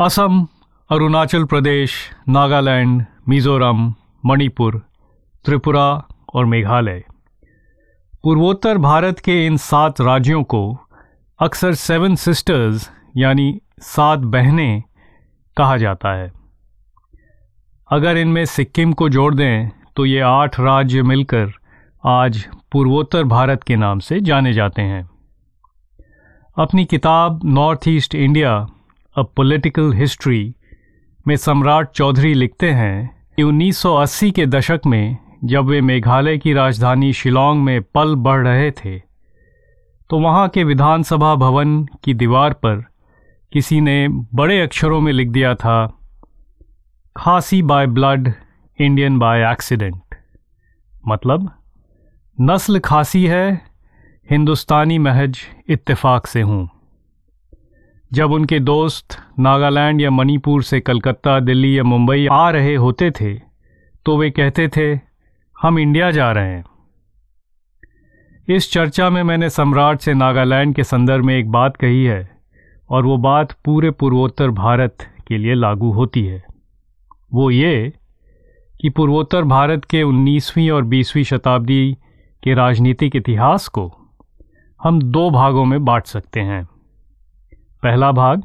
असम, अरुणाचल प्रदेश, नागालैंड, मिजोरम, मणिपुर, त्रिपुरा और मेघालय। पूर्वोत्तर भारत के इन सात राज्यों को अक्सर सेवन सिस्टर्स यानी सात बहनें कहा जाता है। अगर इनमें सिक्किम को जोड़ दें तो ये आठ राज्य मिलकर आज पूर्वोत्तर भारत के नाम से जाने जाते हैं। अपनी किताब north east India a political history में सम्राट चौधरी लिखते हैं कि 1980 के दशक में जब वे मेघालय की राजधानी शिलोंग में पल बढ़ रहे थे तो वहाँ के विधानसभा भवन की दीवार पर किसी ने बड़े अक्षरों में लिख दिया था, Khasi by blood, Indian by accident. मतलब नस्ल खासी है, हिंदुस्तानी महज इत्तेफाक से हूँ। जब उनके दोस्त नागालैंड या मणिपुर से कलकत्ता, दिल्ली या मुंबई आ रहे होते थे तो वे कहते थे, हम इंडिया जा रहे हैं। इस चर्चा में मैंने सम्राट से नागालैंड के संदर्भ में एक बात कही है, और वो बात पूरे पूर्वोत्तर भारत के लिए लागू होती है। वो ये कि पूर्वोत्तर भारत के 19वीं और 20वीं शताब्दी के राजनीतिक इतिहास को हम दो भागों में बांट सकते हैं। पहला भाग,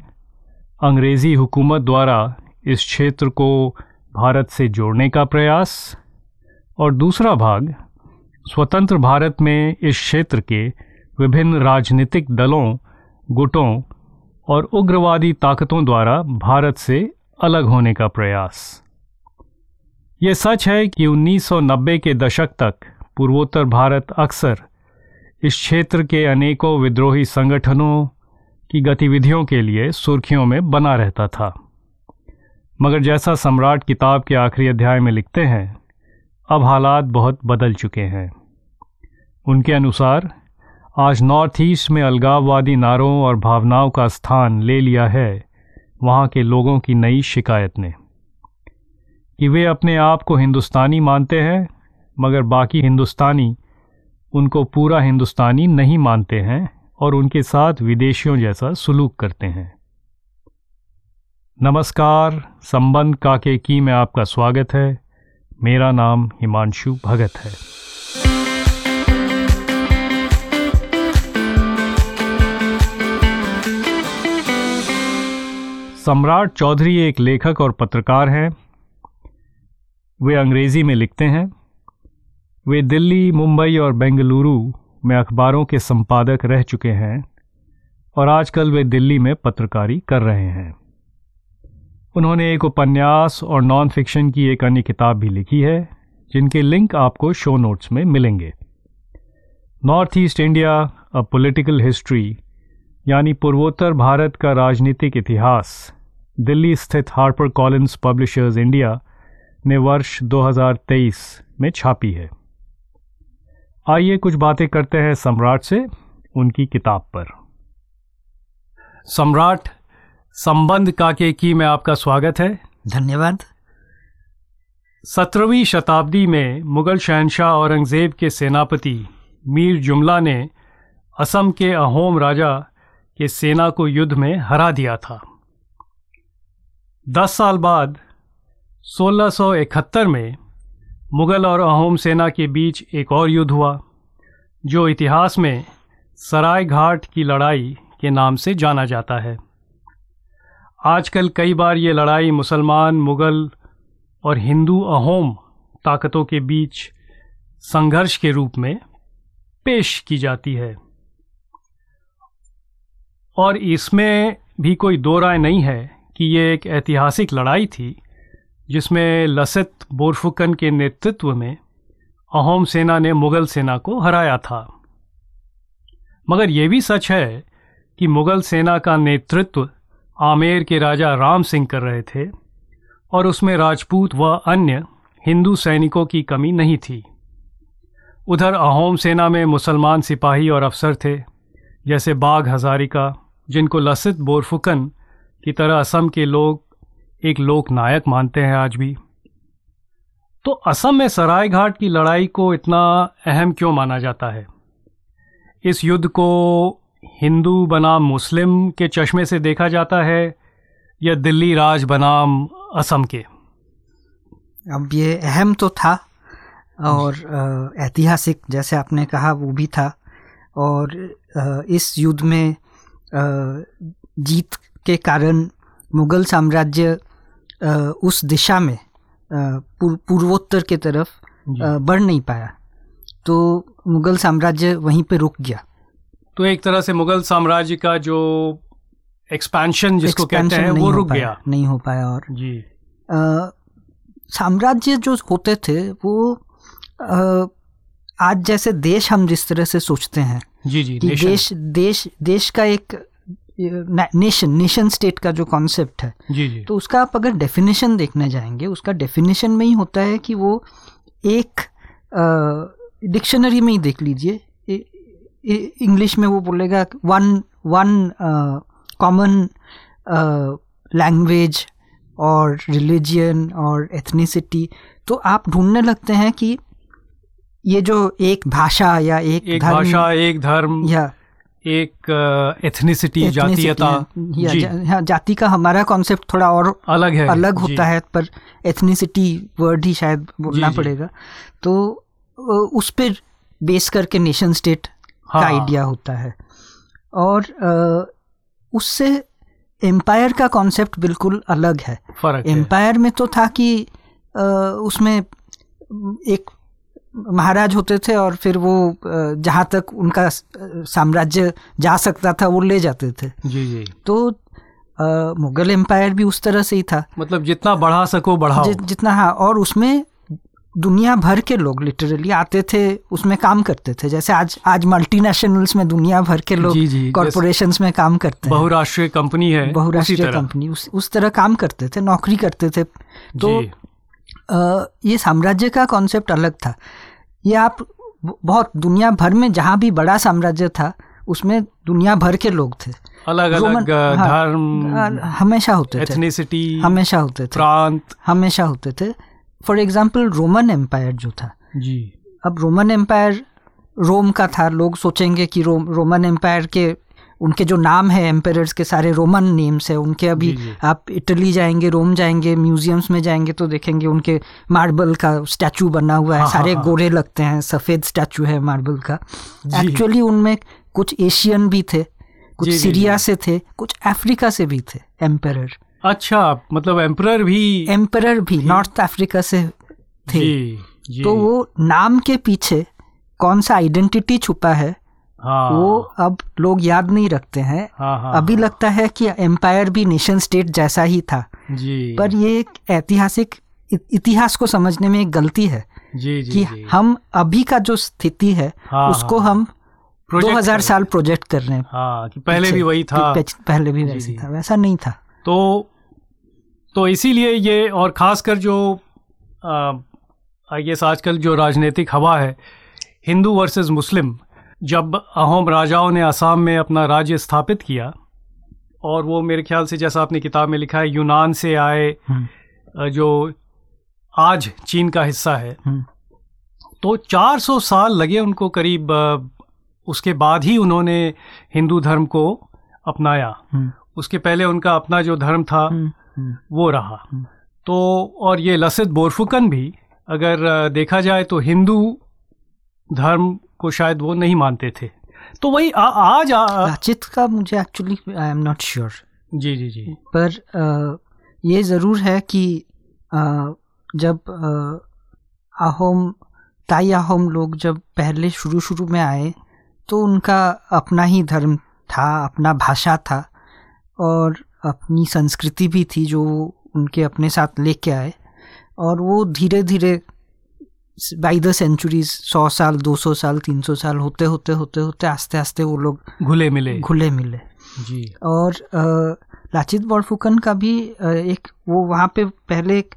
अंग्रेज़ी हुकूमत द्वारा इस क्षेत्र को भारत से जोड़ने का प्रयास, और दूसरा भाग, स्वतंत्र भारत में इस क्षेत्र के विभिन्न राजनीतिक दलों, गुटों और उग्रवादी ताकतों द्वारा भारत से अलग होने का प्रयास। ये सच है कि 1990 के दशक तक पूर्वोत्तर भारत अक्सर इस क्षेत्र के अनेकों विद्रोही संगठनों की गतिविधियों के लिए सुर्खियों में बना रहता था। मगर जैसा सम्राट किताब के आखिरी अध्याय में लिखते हैं, अब हालात बहुत बदल चुके हैं। उनके अनुसार, आज नॉर्थ ईस्ट में अलगाववादी नारों और भावनाओं का स्थान ले लिया है, वहाँ के लोगों की नई शिकायत ने। कि वे अपने आप को हिंदुस्तानी मानते हैं, मगर बाकी हिंदुस्तानी उनको पूरा हिंदुस्तानी नहीं मानते हैं। और उनके साथ विदेशियों जैसा सुलूक करते हैं। नमस्कार, संबंध काके की में आपका स्वागत है। मेरा नाम हिमांशु भगत है। सम्राट चौधरी एक लेखक और पत्रकार हैं। वे अंग्रेज़ी में लिखते हैं। वे दिल्ली, मुंबई और बेंगलुरु में अखबारों के संपादक रह चुके हैं और आजकल वे दिल्ली में पत्रकारी कर रहे हैं। उन्होंने एक उपन्यास और नॉन फिक्शन की एक अन्य किताब भी लिखी है, जिनके लिंक आपको शो नोट्स में मिलेंगे। North east India, a political history, यानी पूर्वोत्तर भारत का राजनीतिक इतिहास, दिल्ली स्थित हार्पर कॉलिंस पब्लिशर्स इंडिया ने वर्ष 2023 में छापी है। आइए कुछ बातें करते हैं सम्राट से उनकी किताब पर। सम्राट संबंध काके की में आपका स्वागत है। धन्यवाद। सत्रहवीं शताब्दी में मुगल शहनशाह औरंगज़ेब के सेनापति मीर जुमला ने असम के अहोम राजा के सेना को युद्ध में हरा दिया था। दस साल बाद 1671 में मुगल और अहोम सेना के बीच एक और युद्ध हुआ, जो इतिहास में सराय घाट की लड़ाई के नाम से जाना जाता है। आजकल कई बार ये लड़ाई मुसलमान, मुगल और हिंदू अहोम ताकतों के बीच संघर्ष के रूप में पेश की जाती है। और इसमें भी कोई दो राय नहीं है कि ये एक ऐतिहासिक लड़ाई थी जिसमें लसित बोरफुकन के नेतृत्व में अहोम सेना ने मुगल सेना को हराया था। मगर यह भी सच है कि मुगल सेना का नेतृत्व आमेर के राजा राम सिंह कर रहे थे और उसमें राजपूत व अन्य हिंदू सैनिकों की कमी नहीं थी। उधर अहोम सेना में मुसलमान सिपाही और अफसर थे, जैसे बाघ हजारिका, जिनको लसित बोरफुकन की तरह असम के लोग एक लोक नायक मानते हैं आज भी। तो असम में सराय घाट की लड़ाई को इतना अहम क्यों माना जाता है? इस युद्ध को हिंदू बनाम मुस्लिम के चश्मे से देखा जाता है या दिल्ली राज बनाम असम के? अब ये अहम तो था और ऐतिहासिक जैसे आपने कहा वो भी था और इस युद्ध में जीत के कारण मुगल साम्राज्य उस दिशा में पूर्वोत्तर के तरफ़ बढ़ नहीं पाया। तो मुगल साम्राज्य वहीं पे रुक गया। तो एक तरह से मुगल साम्राज्य का जो एक्सपेंशन जिसको कहते हैं वो रुक गया। नहीं हो पाया और जी। साम्राज्य जो होते थे वो आ, आज जैसे देश हम जिस तरह से सोचते हैं जी जी कि देश देश देश का एक नेशन नेशन स्टेट का जो कॉन्सेप्ट है जी जी। तो उसका आप अगर डेफिनेशन देखने जाएँगे उसका डेफिनेशन में ही होता है कि वो एक डिक्शनरी में ही देख लीजिए। इंग्लिश में वो बोलेगा वन वन कॉमन लैंग्वेज और रिलीजियन और एथनिसिटी तो आप ढूँढने लगते हैं कि ये जो एक भाषा या एक, एक धर्म, भाषा एक धर्म या एक एथनिसिटी जातीयता। हाँ जाति का हमारा कॉन्सेप्ट थोड़ा और अलग है। अलग होता है पर एथनिसिटी वर्ड ही शायद बोलना पड़ेगा। तो उस पर बेस करके नेशन स्टेट हाँ, का आइडिया होता है। और उससे एम्पायर का कॉन्सेप्ट बिल्कुल अलग है। एम्पायर में तो था कि उसमें एक महाराज होते थे और फिर वो जहाँ तक उनका साम्राज्य जा सकता था वो ले जाते थे। जी जी। तो मुगल एम्पायर भी उस तरह से ही था। मतलब जितना बढ़ा सको बढ़ाओ। जि, जितना हाँ और उसमें दुनिया भर के लोग लिटरली आते थे उसमें काम करते थे। जैसे आज आज मल्टीनेशनल्स में दुनिया भर के लोग कॉरपोरेशन में काम करते हैं। बहुराष्ट्रीय कंपनी है बहुराष्ट्रीय कंपनी उस उस तरह काम करते थे नौकरी करते थे। तो आ, ये साम्राज्य का कॉन्सेप्ट अलग था। ये आप बहुत दुनिया भर में जहाँ भी बड़ा साम्राज्य था उसमें दुनिया भर के लोग थे। अलग अलग हाँ, धर्म हमेशा होते थे। हमेशा होते थे। प्रांत। हमेशा होते थे। फॉर एग्ज़ाम्पल रोमन एम्पायर जो था। जी। अब रोमन एम्पायर रोम का था। लोग सोचेंगे कि रोम रोमन एम्पायर के उनके जो नाम है एम्पायर्स के सारे रोमन नेम्स है उनके अभी जी जी। आप इटली जाएँगे रोम जाएँगे म्यूजियम्स में जाएँगे तो देखेंगे उनके मार्बल का स्टैचू बना हुआ है हाँ, सारे हाँ, हाँ। गोरे लगते हैं सफ़ेद स्टैचू है मार्बल का एक्चुअली उनमें कुछ एशियन भी थे कुछ सीरिया से थे कुछ अफ्रीका से भी थे एम्पायर अच्छा मतलब एम्पर भी एम्पर भी नॉर्थ अफ्रीका से थे जी, जी. तो वो नाम के पीछे कौन सा आइडेंटिटी छुपा है हाँ। वो अब लोग याद नहीं रखते हैं। हाँ, हाँ, अभी लगता है कि एम्पायर भी नेशन स्टेट जैसा ही था। जी। पर ये एक ऐतिहासिक इतिहास को समझने में एक गलती है जी, जी, कि जी. हम अभी का जो स्थिति है हाँ, उसको हाँ, हम दो हज़ार साल प्रोजेक्ट कर रहे हैं। हाँ, कि पहले भी वही था। पहले भी वैसे था वैसा नहीं था। तो तो इसीलिए ये और ख़ासकर जो आई गेस आजकल जो राजनीतिक हवा है हिंदू वर्सेस मुस्लिम जब अहोम राजाओं ने असम में अपना राज्य स्थापित किया और वो मेरे ख्याल से जैसा आपने किताब में लिखा है यूनान से आए हम्म। जो आज चीन का हिस्सा है हम्म। तो 400 साल लगे उनको करीब उसके बाद ही उन्होंने हिंदू धर्म को अपनाया हम्म। उसके पहले उनका अपना जो धर्म था वो रहा तो और ये लसित बोरफुकन भी अगर देखा जाए तो हिंदू धर्म को शायद वो नहीं मानते थे। तो वही आ, आज लाचित का मुझे actually I am not sure जी जी जी। पर आ, ये ज़रूर है कि आ, जब आ, आहोम ताई आहोम लोग जब पहले शुरू शुरू में आए तो उनका अपना ही धर्म था अपना भाषा था और अपनी संस्कृति भी थी जो उनके अपने साथ लेके आए और वो धीरे धीरे बाई द सेंचुरीज सौ साल दो सौ साल तीन सौ साल होते होते होते होते आस्ते आस्ते वो लोग घुले मिले। घुले मिले। जी। और लाचित बड़फुकन का भी एक वो वहाँ पे पहले एक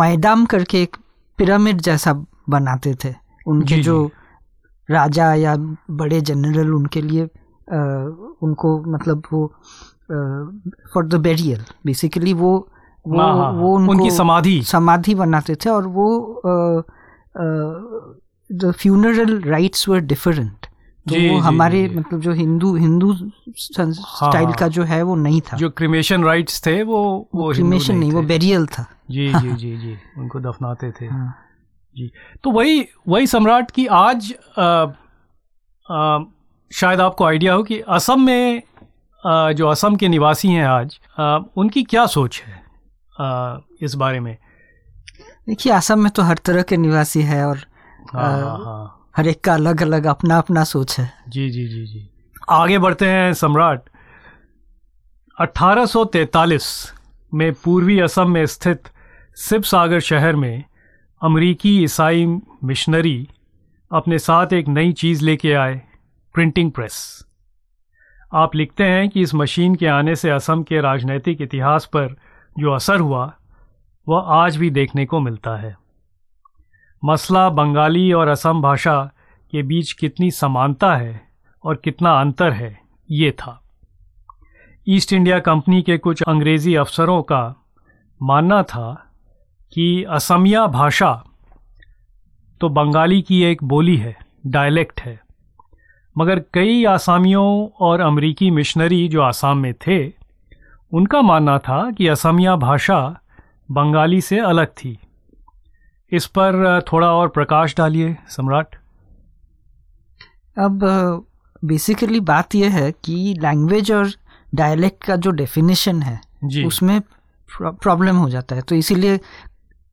मैदाम करके एक पिरामिड जैसा बनाते थे। उनके जी, जो। जी. राजा या बड़े जनरल उनके लिए आ, उनको मतलब वो फॉर द बेरियल बेसिकली वो वो हाँ, हाँ, वो हाँ। उनकी समाधि। समाधि बनाते थे और वो the funeral rites were different तो जी, वो जी, हमारे जी। मतलब जो हिंदू हिंदू स्टाइल हाँ। का जो है वो नहीं था। जो क्रिमेशन राइट्स थे वो वो क्रिमेशन नहीं वो बेरियल था। जी जी जी जी उनको दफनाते थे। हाँ। जी। तो वही वही सम्राट की आज आ, आ, शायद आपको आइडिया हो कि असम में आ, जो असम के निवासी हैं आज आ, उनकी क्या सोच है? आ, इस बारे में? देखिए असम में तो हर तरह के निवासी है और हाँ आ, हाँ हाँ। हर एक का अलग अलग अपना अपना सोच है। जी जी जी जी। आगे बढ़ते हैं सम्राट। 1843 में पूर्वी असम में स्थित शिव सागर शहर में अमरीकी ईसाई मिशनरी अपने साथ एक नई चीज़ लेके आए प्रिंटिंग प्रेस। आप लिखते हैं कि इस मशीन के आने से असम के राजनीतिक इतिहास पर जो असर हुआ, वह आज भी देखने को मिलता है। मसला बंगाली और असम भाषा के बीच कितनी समानता है और कितना अंतर है, ये था। ईस्ट इंडिया कंपनी के कुछ अंग्रेज़ी अफसरों का मानना था कि असमिया भाषा तो बंगाली की एक बोली है डायलेक्ट है। मगर कई आसामियों और अमरीकी मिशनरी जो आसाम में थे उनका मानना था कि असमिया भाषा बंगाली से अलग थी। इस पर थोड़ा और प्रकाश डालिए सम्राट। अब बेसिकली बात यह है कि लैंग्वेज और डायलेक्ट का जो डेफिनेशन है जी। उसमें प्रॉब्लम हो जाता है। तो इसीलिए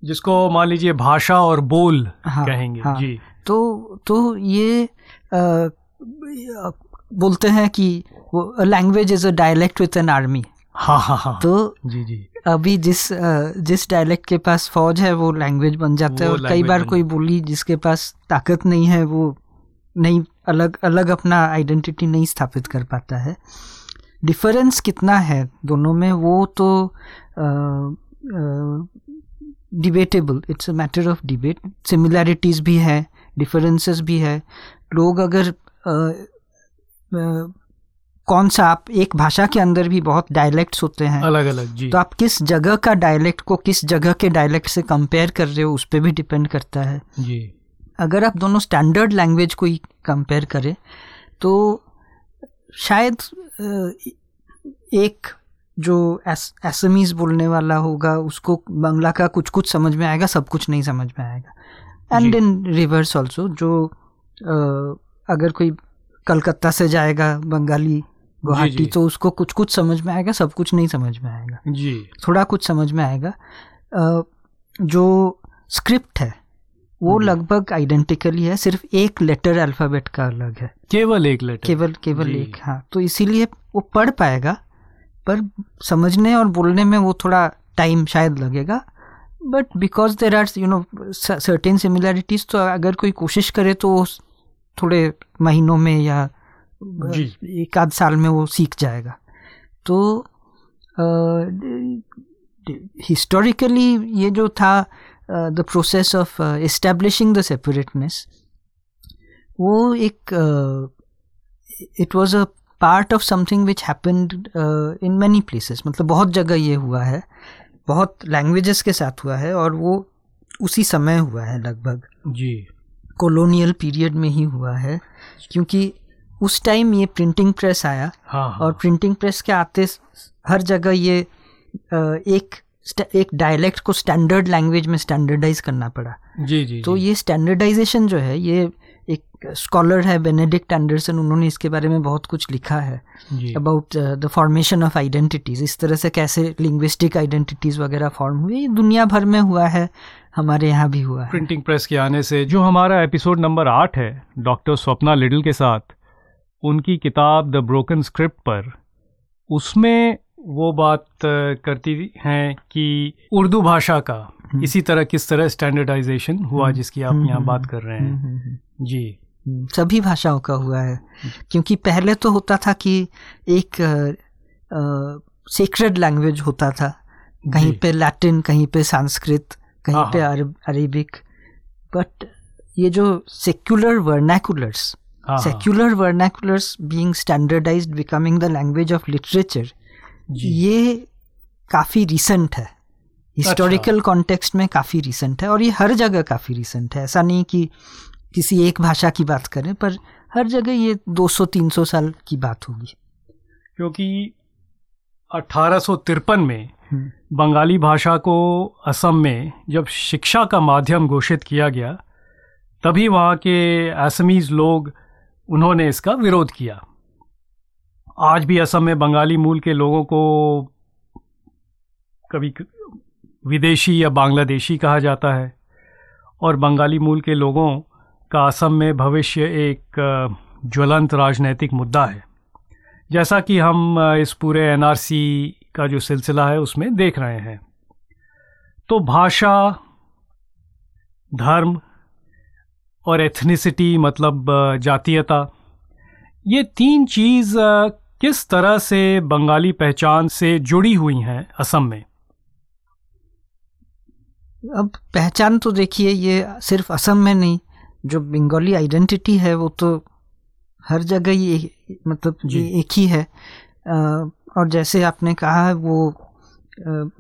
जिसको मान लीजिए भाषा और बोल हाँ, कहेंगे हाँ। जी। तो तो ये अ, बोलते हैं कि वो language is a dialect with an army हाँ हाँ हाँ। तो जी जी। अभी जिस जिस डायलेक्ट के पास फौज है वो लैंग्वेज बन जाता है और कई बार कोई बोली जिसके पास ताकत नहीं है वो नहीं अलग अलग अपना आइडेंटिटी नहीं स्थापित कर पाता है। डिफरेंस कितना है दोनों में वो तो debatable it's a matter of debate similarities भी है डिफरेंसेस भी है। लोग अगर अ, अ, कौन सा आप एक भाषा के अंदर भी बहुत डायलेक्ट्स होते हैं। अलग अलग जी। तो आप किस जगह का डायलेक्ट को किस जगह के डायलेक्ट से कंपेयर कर रहे हो उस पर भी डिपेंड करता है। जी। अगर आप दोनों स्टैंडर्ड लैंग्वेज को ही कंपेयर करें तो शायद एक जो एस एसमीज बोलने वाला होगा उसको बंगला का कुछ कुछ समझ में आएगा सब कुछ नहीं समझ में आएगा। एंड इन रिवर्स ऑल्सो जो अगर कोई कलकत्ता से जाएगा बंगाली गुवाहाटी तो उसको कुछ कुछ समझ में आएगा सब कुछ नहीं समझ में आएगा। जी। थोड़ा कुछ समझ में आएगा। जो स्क्रिप्ट है वो लगभग आइडेंटिकली है सिर्फ़ एक लेटर अल्फ़ाबेट का अलग है। केवल एक लेटर केवल केवल एक हाँ। तो इसीलिए वो पढ़ पाएगा पर समझने और बोलने में वो थोड़ा टाइम शायद लगेगा। But because there are you know certain similarities तो अगर कोई कोशिश करे तो थोड़े महीनों में या। एक आध साल में वो सीख जाएगा। तो हिस्टोरिकली ये जो था the process of establishing the separateness वो एक it was a part of something which happened in many places मतलब बहुत जगह ये हुआ है बहुत लैंग्वेजेस के साथ हुआ है और वो उसी समय हुआ है लगभग। जी। कॉलोनियल पीरियड में ही हुआ है क्योंकि उस टाइम ये प्रिंटिंग प्रेस आया हाँ हाँ। और प्रिंटिंग प्रेस के आते हर जगह ये एक एक डायलेक्ट को स्टैंडर्ड लैंग्वेज में स्टैंडर्डाइज करना पड़ा। जी जी तो जी। ये स्टैंडर्डाइजेशन जो है ये एक स्कॉलर है बेनेडिक्ट एंडरसन उन्होंने इसके बारे में बहुत कुछ लिखा है about the formation of identities इस तरह से कैसे लिंग्विस्टिक आइडेंटिटीज वगैरह फॉर्म हुई ये दुनिया भर में हुआ है हमारे यहाँ भी हुआ है। प्रिंटिंग प्रेस के आने से जो हमारा एपिसोड नंबर आठ है डॉक्टर स्वप्ना लिडल के साथ उनकी किताब द ब्रोकन स्क्रिप्ट पर। उसमें वो बात करती हैं कि उर्दू भाषा का इसी तरह किस तरह स्टैंडर्डाइजेशन हुआ जिसकी आप यहाँ बात कर रहे हम्म, हैं। हम्म, हम्म। जी। हम्म, सभी भाषाओं का हुआ है क्योंकि पहले तो होता था कि एक सीक्रेट लैंग्वेज होता था। कहीं पे लैटिन कहीं पे संस्कृत कहीं हाँ, पे। अरब अरेबिक बट ये जो secular vernaculars secular vernaculars being standardised becoming the language of literature ये काफ़ी रिसेंट है। हिस्टोरिकल कॉन्टेक्स्ट में काफ़ी रिसेंट है और ये हर जगह काफ़ी रिसेंट है। ऐसा नहीं कि किसी एक भाषा की बात करें पर हर जगह ये 200-300 साल की बात होगी। क्योंकि अठारह सौ तिरपन में हम्म। बंगाली भाषा को असम में जब शिक्षा का माध्यम घोषित किया गया तभी वहाँ के असमीज लोग उन्होंने इसका विरोध किया। आज भी असम में बंगाली मूल के लोगों को कभी विदेशी या बांग्लादेशी कहा जाता है और बंगाली मूल के लोगों का असम में भविष्य एक ज्वलंत राजनैतिक मुद्दा है। जैसा कि हम इस पूरे एनआरसी का जो सिलसिला है उसमें देख रहे हैं। तो भाषा, धर्म और एथनिसिटी मतलब जातीयता। ये तीन चीज़ किस तरह से बंगाली पहचान से जुड़ी हुई हैं असम में? अब पहचान तो देखिए ये सिर्फ़ असम में नहीं जो बंगाली आइडेंटिटी है वो तो हर जगह ये मतलब ये एक ही है। और जैसे आपने कहा वो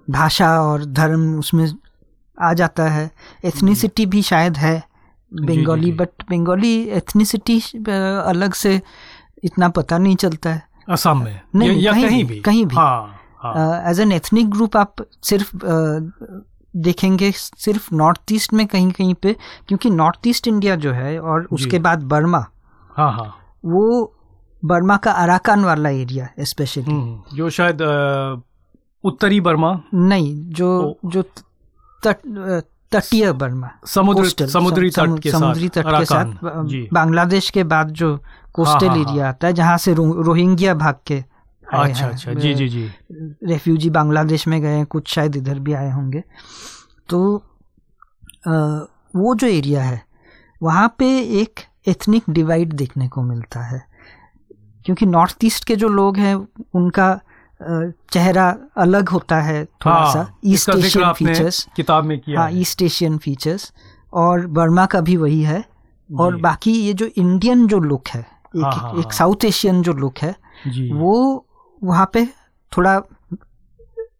भाषा और धर्म उसमें आ जाता है। एथनिसिटी भी शायद है। बंगाली बट बंगाली एथनिसिटी अलग से इतना पता नहीं चलता है। असम में नहीं या या कहीं, कहीं भी कहीं भी। एज एन एथनिक ग्रुप आप सिर्फ़ uh, देखेंगे सिर्फ़ नॉर्थ ईस्ट में कहीं कहीं पे क्योंकि नॉर्थ ईस्ट इंडिया जो है और उसके बाद बर्मा हाँ हाँ। वो बर्मा का अराकान वाला एरिया स्पेशली हम्म, जो शायद उत्तरी बर्मा। नहीं जो जो तट तटीय बर्मा समुद्र समुद्री तट के समुद्री तट के साथ बांग्लादेश के बाद जो कोस्टल हाँ, एरिया हाँ, हाँ। आता है जहाँ से रोहिंग्या भाग के अच्छा अच्छा। जी जी जी। रेफ्यूजी बांग्लादेश में गए कुछ शायद इधर भी आए होंगे। तो आ, वो जो एरिया है वहाँ पे एक एथनिक डिवाइड देखने को मिलता है। क्योंकि नॉर्थ ईस्ट के जो लोग हैं उनका चेहरा अलग होता है थोड़ा हाँ, सा ईस्ट एशियन फीचर्स किताब में किया हाँ ईस्ट एशियन फीचर्स और बर्मा का भी वही है। और बाकी ये जो इंडियन जो लुक है एक, हाँ, हाँ, एक साउथ एशियन जो लुक है वो वहाँ पे थोड़ा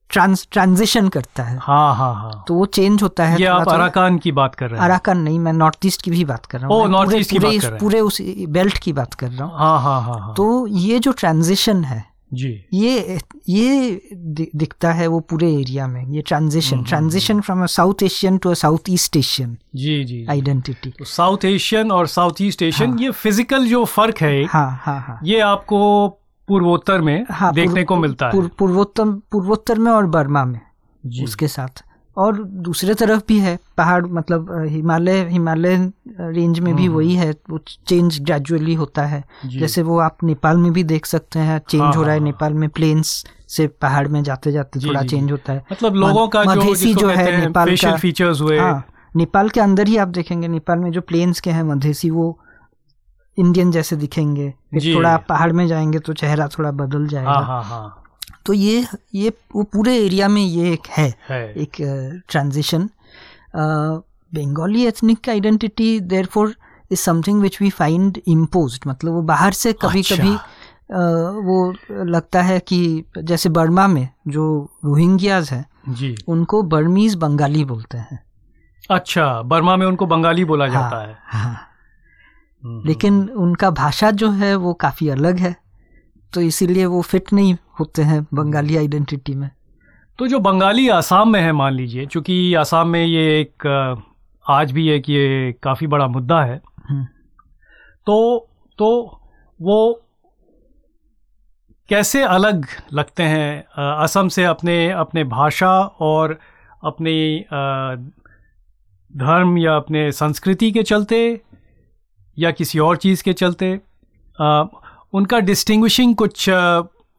ट्रांस ट्रांजिशन करता है। हाँ हाँ हाँ। तो वो चेंज होता है ये आप अराकान की बात कर रहे हैं। अराकान नहीं मैं नॉर्थ ईस्ट की भी बात कर रहा हूँ। नॉर्थ ईस्ट की बात कर रहे पूरे उस बेल्ट की बात कर रहा हूँ। हाँ हाँ हाँ, हाँ। तो ये जो ट्रांजिशन है जी। ये ये दिखता है वो पूरे एरिया में ये transition transition from a South Asian to a South East Asian जी जी आइडेंटिटी तो साउथ एशियन और साउथ ईस्ट एशियन ये फ़िज़िकल जो फ़र्क है हाँ हाँ हाँ। ये आपको पूर्वोत्तर में हाँ, देखने को मिलता है। पूर्वोत्तर पूर्वोत्तर में और बर्मा में उसके साथ। और दूसरे तरफ़ भी है पहाड़ मतलब हिमालय हिमालय रेंज में भी हम्म। वही है वो चेंज ग्रेजुअली होता है। जैसे वो आप नेपाल में भी देख सकते हैं चेंज हाँ, हो रहा है हाँ, हाँ। नेपाल में प्लेन्स से पहाड़ में जाते जाते थोड़ा चेंज होता है। मतलब लोगों का मधेसी जो, जो है नेपाल का फीचर्स हुए। हाँ, नेपाल के अंदर ही आप देखेंगे नेपाल में जो प्लेन्स के हैं मधेसी वो इंडियन जैसे दिखेंगे। थोड़ा आप पहाड़ में जाएँगे तो चेहरा थोड़ा बदल जाएगा। हाँ, हाँ, हाँ. तो ये ये वो पूरे एरिया में ये एक है, है। एक ट्रांजिशन बंगाली एथनिक का identity therefore is something which we find impose मतलब वो बाहर से कभी अच्छा। कभी uh, वो लगता है कि जैसे बर्मा में जो रोहिंग्याज हैं जी। उनको बर्मीज बंगाली बोलते हैं। अच्छा बर्मा में उनको बंगाली बोला हाँ, जाता है। हाँ लेकिन उनका भाषा जो है वो काफ़ी अलग है तो इसीलिए वो फिट नहीं होते हैं बंगाली आइडेंटिटी में। तो जो बंगाली आसाम में है मान लीजिए चूँकि आसाम में ये एक आज भी एक ये काफ़ी बड़ा मुद्दा है। हम्म। तो तो वो कैसे अलग लगते हैं असम से अपने अपने भाषा और अपनी धर्म या अपने संस्कृति के चलते या किसी और चीज़ के चलते आ, उनका डिस्टिंग्विशिंग कुछ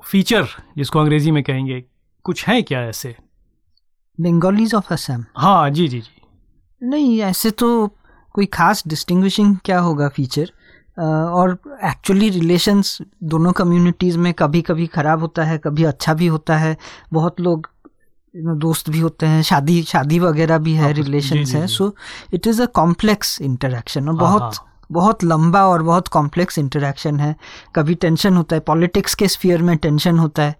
फीचर जिसको अंग्रेज़ी में कहेंगे कुछ है क्या ऐसे? बंगालीज ऑफ़ असम हाँ जी जी जी। नहीं ऐसे तो कोई खास डिस्टिंग्विशिंग क्या होगा फीचर और एक्चुअली रिलेशंस दोनों कम्युनिटीज़ में कभी कभी ख़राब होता है कभी अच्छा भी होता है। बहुत लोग दोस्त भी होते हैं शादी शादी वगैरह भी है रिलेशंस हाँ, है so it is a complex interaction और बहुत हाँ। बहुत लंबा और बहुत कॉम्प्लेक्स इंटरेक्शन है। कभी टेंशन होता है पॉलिटिक्स के स्फीयर में टेंशन होता है।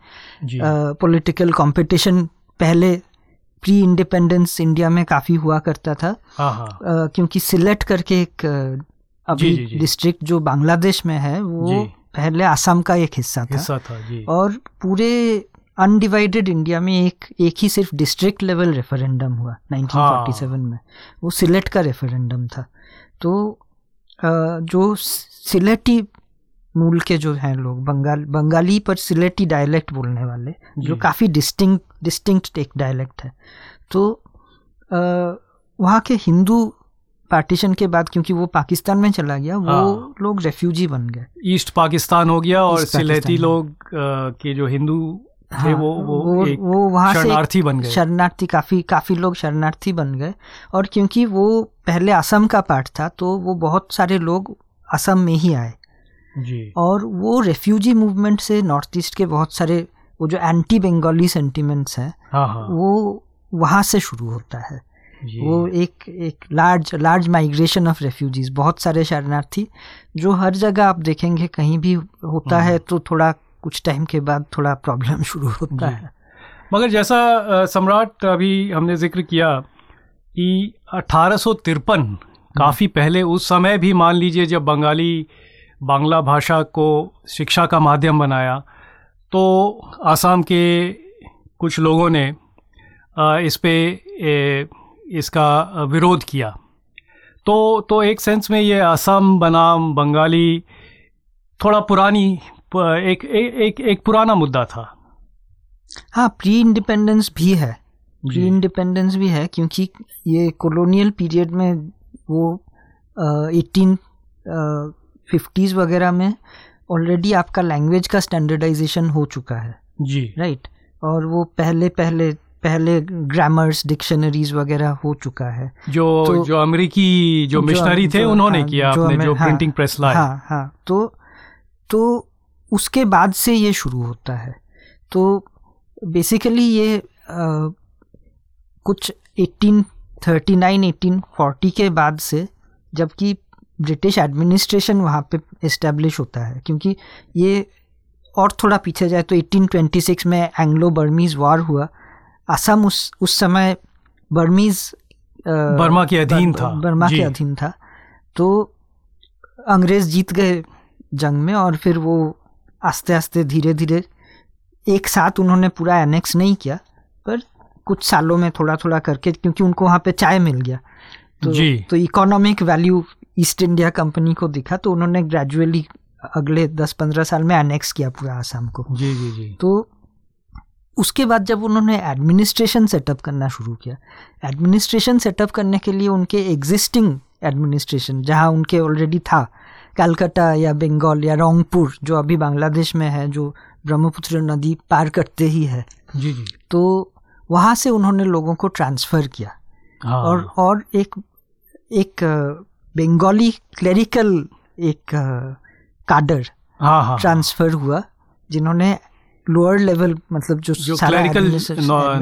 पॉलिटिकल uh, कंपटीशन पहले प्री इंडिपेंडेंस इंडिया में काफ़ी हुआ करता था। uh, क्योंकि सिलेक्ट करके एक अभी। डिस्ट्रिक्ट जो बांग्लादेश में है वो पहले आसाम का एक हिस्सा था। हिस्सा था जी। और पूरे अनडिवाइडेड इंडिया में एक एक ही सिर्फ़ डिस्ट्रिक्ट लेवल रेफरेंडम हुआ 1947 हाँ। में। वो सिलेट का रेफरेंडम था। तो जो सिलेटी मूल के जो हैं लोग बंगाल बंगाली पर सिलेटी डायलेक्ट बोलने वाले जो काफ़ी डिस्टिंक्ट डिस्टिंक्ट एक डायलेक्ट है। तो वहाँ के हिंदू पार्टीशन के बाद क्योंकि वो पाकिस्तान में चला गया वो हाँ। लोग रेफ्यूजी बन गए। ईस्ट पाकिस्तान हो गया और सिलेटी लोग के जो हिंदू थे हाँ, वो वो, वो, एक वो वहाँ से शरणार्थी बन गए। शरणार्थी काफ़ी काफ़ी लोग शरणार्थी बन गए। और क्योंकि वो पहले असम का पार्ट था तो वो बहुत सारे लोग असम में ही आए। जी। और वो रेफ्यूजी मूवमेंट से नॉर्थ ईस्ट के बहुत सारे वो जो एंटी बंगाली सेंटिमेंट्स हैं हाँ हाँ। वो वहाँ से शुरू होता है। वो एक एक large large migration of refugees बहुत सारे शरणार्थी जो हर जगह आप देखेंगे कहीं भी होता है तो थोड़ा कुछ टाइम के बाद थोड़ा प्रॉब्लम शुरू होता है। मगर जैसा सम्राट अभी हमने ज़िक्र किया कि अठारह सौ तिरपन काफ़ी पहले उस समय भी मान लीजिए जब बंगाली बांग्ला भाषा को शिक्षा का माध्यम बनाया तो आसाम के कुछ लोगों ने इस पे इसका विरोध किया। तो तो एक सेंस में ये असम बनाम बंगाली थोड़ा पुरानी एक एक एक, एक पुराना मुद्दा था। हाँ प्री इंडिपेंडेंस भी है। प्री इंडिपेंडेंस भी है क्योंकि ये कॉलोनियल पीरियड में वो एटीन फिफ्टीज़ वगैरह में ऑलरेडी आपका लैंग्वेज का स्टैंडर्डाइजेशन हो चुका है। जी। Right right? और वो पहले पहले पहले ग्रामर्स डिक्शनरीज वगैरह हो चुका है। जो तो- जो अमेरिकी जो मिशनरी थे जो- उन्होंने हाँ, किया जो हमें- जो हाँ, प्रिंटिंग प्रेस लाए। हाँ हाँ। तो तो उसके बाद से ये शुरू होता है। तो बेसिकली ये अ, कुछ 1839 1840 के बाद से जबकि ब्रिटिश एडमिनिस्ट्रेशन वहाँ पे इस्टेब्लिश होता है। क्योंकि ये और थोड़ा पीछे जाए तो 1826 में एंग्लो बर्मीज वॉर हुआ। असम उस उस समय बर्मीज बर्मा के अधीन बर- था। बर्मा के अधीन था। तो अंग्रेज़ जीत गए जंग में और फिर वो आस्ते आस्ते धीरे धीरे एक साथ उन्होंने पूरा एनेक्स नहीं किया पर कुछ सालों में थोड़ा थोड़ा करके क्योंकि उनको वहाँ पे चाय मिल गया। तो जी। तो economic value East India company को दिखा तो उन्होंने ग्रेजुअली अगले दस पंद्रह साल में एनेक्स किया पूरा आसाम को। जी जी जी। तो उसके बाद जब उन्होंने एडमिनिस्ट्रेशन सेटअप करना शुरू किया एडमिनिस्ट्रेशन सेटअप करने के लिए उनके एग्जिस्टिंग एडमिनिस्ट्रेशन जहाँ उनके ऑलरेडी था कलकत्ता या बंगाल या रोंगपुर जो अभी बांग्लादेश में है जो ब्रह्मपुत्र नदी पार करते ही है जी जी। तो वहाँ से उन्होंने लोगों को ट्रांसफ़र किया। हाँ। और और एक एक बंगाली क्लेरिकल एक काडर हाँ हाँ ट्रांसफ़र हुआ जिन्होंने लोअर लेवल मतलब जो जो क्लरिकल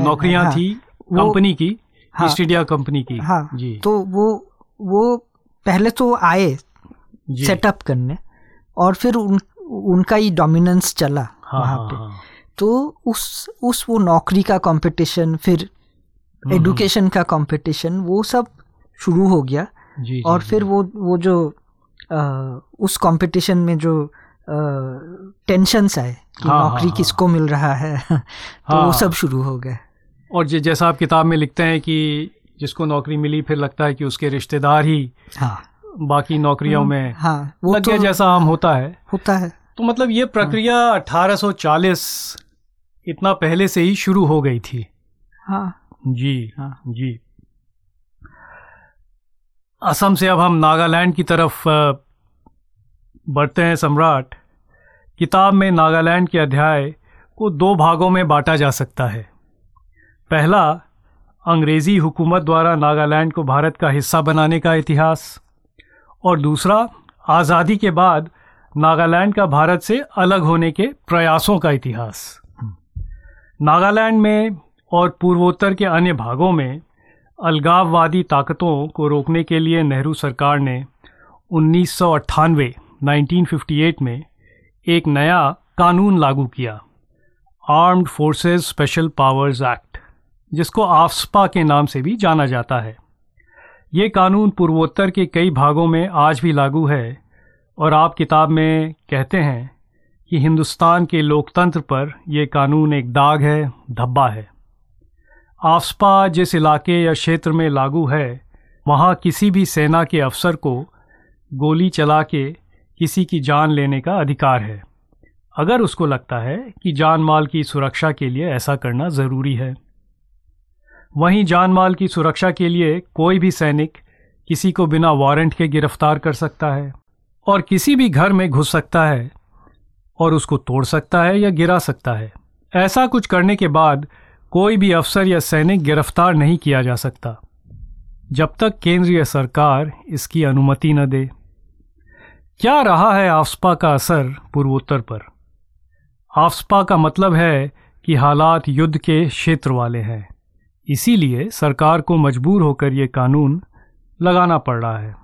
नौकरियाँ हाँ, थी कंपनी की हाँ। ईस्ट इंडिया कंपनी की। हाँ। जी। तो वो वो पहले तो आए सेटअप करने और फिर उन उनका ही डोमिनेंस चला हाँ वहाँ हाँ पे हाँ हाँ. तो उस उस वो नौकरी का कंपटीशन फिर हम्म, एडुकेशन का कंपटीशन वो सब शुरू हो गया जी और जी। फिर जी. वो वो जो अ, उस कंपटीशन में जो टेंशन्स आए कि हाँ, नौकरी हाँ। किसको मिल रहा है तो हाँ, वो सब। शुरू हो गए और जैसा आप किताब में लिखते हैं कि जिसको नौकरी मिली फिर लगता है कि उसके रिश्तेदार ही हाँ बाकी नौकरियों में हाँ वो लग तो जैसा आम होता है। होता है। तो मतलब ये प्रक्रिया हाँ, 1840 इतना पहले से ही शुरू हो गई थी। हाँ। जी हाँ। जी। असम से अब हम नागालैंड की तरफ़ बढ़ते हैं सम्राट। किताब में नागालैंड के अध्याय को दो भागों में बांटा जा सकता है। पहला अंग्रेज़ी हुकूमत द्वारा नागालैंड को भारत का हिस्सा बनाने का इतिहास। और दूसरा, आज़ादी के बाद नागालैंड का भारत से अलग होने के प्रयासों का इतिहास। नागालैंड में और पूर्वोत्तर के अन्य भागों में अलगाववादी ताकतों को रोकने के लिए नेहरू सरकार ने उन्नीस 1958 में एक नया कानून लागू किया, armed forces special powers act, जिसको आफ्सपा के नाम से भी जाना जाता है। ये कानून पूर्वोत्तर के कई भागों में आज भी लागू है और आप किताब में कहते हैं कि हिंदुस्तान के लोकतंत्र पर यह कानून एक दाग है, धब्बा है। आसपा जिस इलाके या क्षेत्र में लागू है, वहाँ किसी भी सेना के अफसर को गोली चला के किसी की जान लेने का अधिकार है। अगर उसको लगता है कि जान माल की सुरक्षा के लिए ऐसा करना ज़रूरी है। वहीं जान माल की सुरक्षा के लिए कोई भी सैनिक किसी को बिना वारंट के गिरफ़्तार कर सकता है और किसी भी घर में घुस सकता है और उसको तोड़ सकता है या गिरा सकता है। ऐसा कुछ करने के बाद कोई भी अफसर या सैनिक गिरफ़्तार नहीं किया जा सकता, जब तक केंद्रीय सरकार इसकी अनुमति न दे। क्या रहा है आफ्सपा का असर पूर्वोत्तर पर? आफ्सपा का मतलब है कि हालात युद्ध के क्षेत्र वाले हैं। इसीलिए सरकार को मजबूर होकर ये कानून लगाना पड़ रहा है।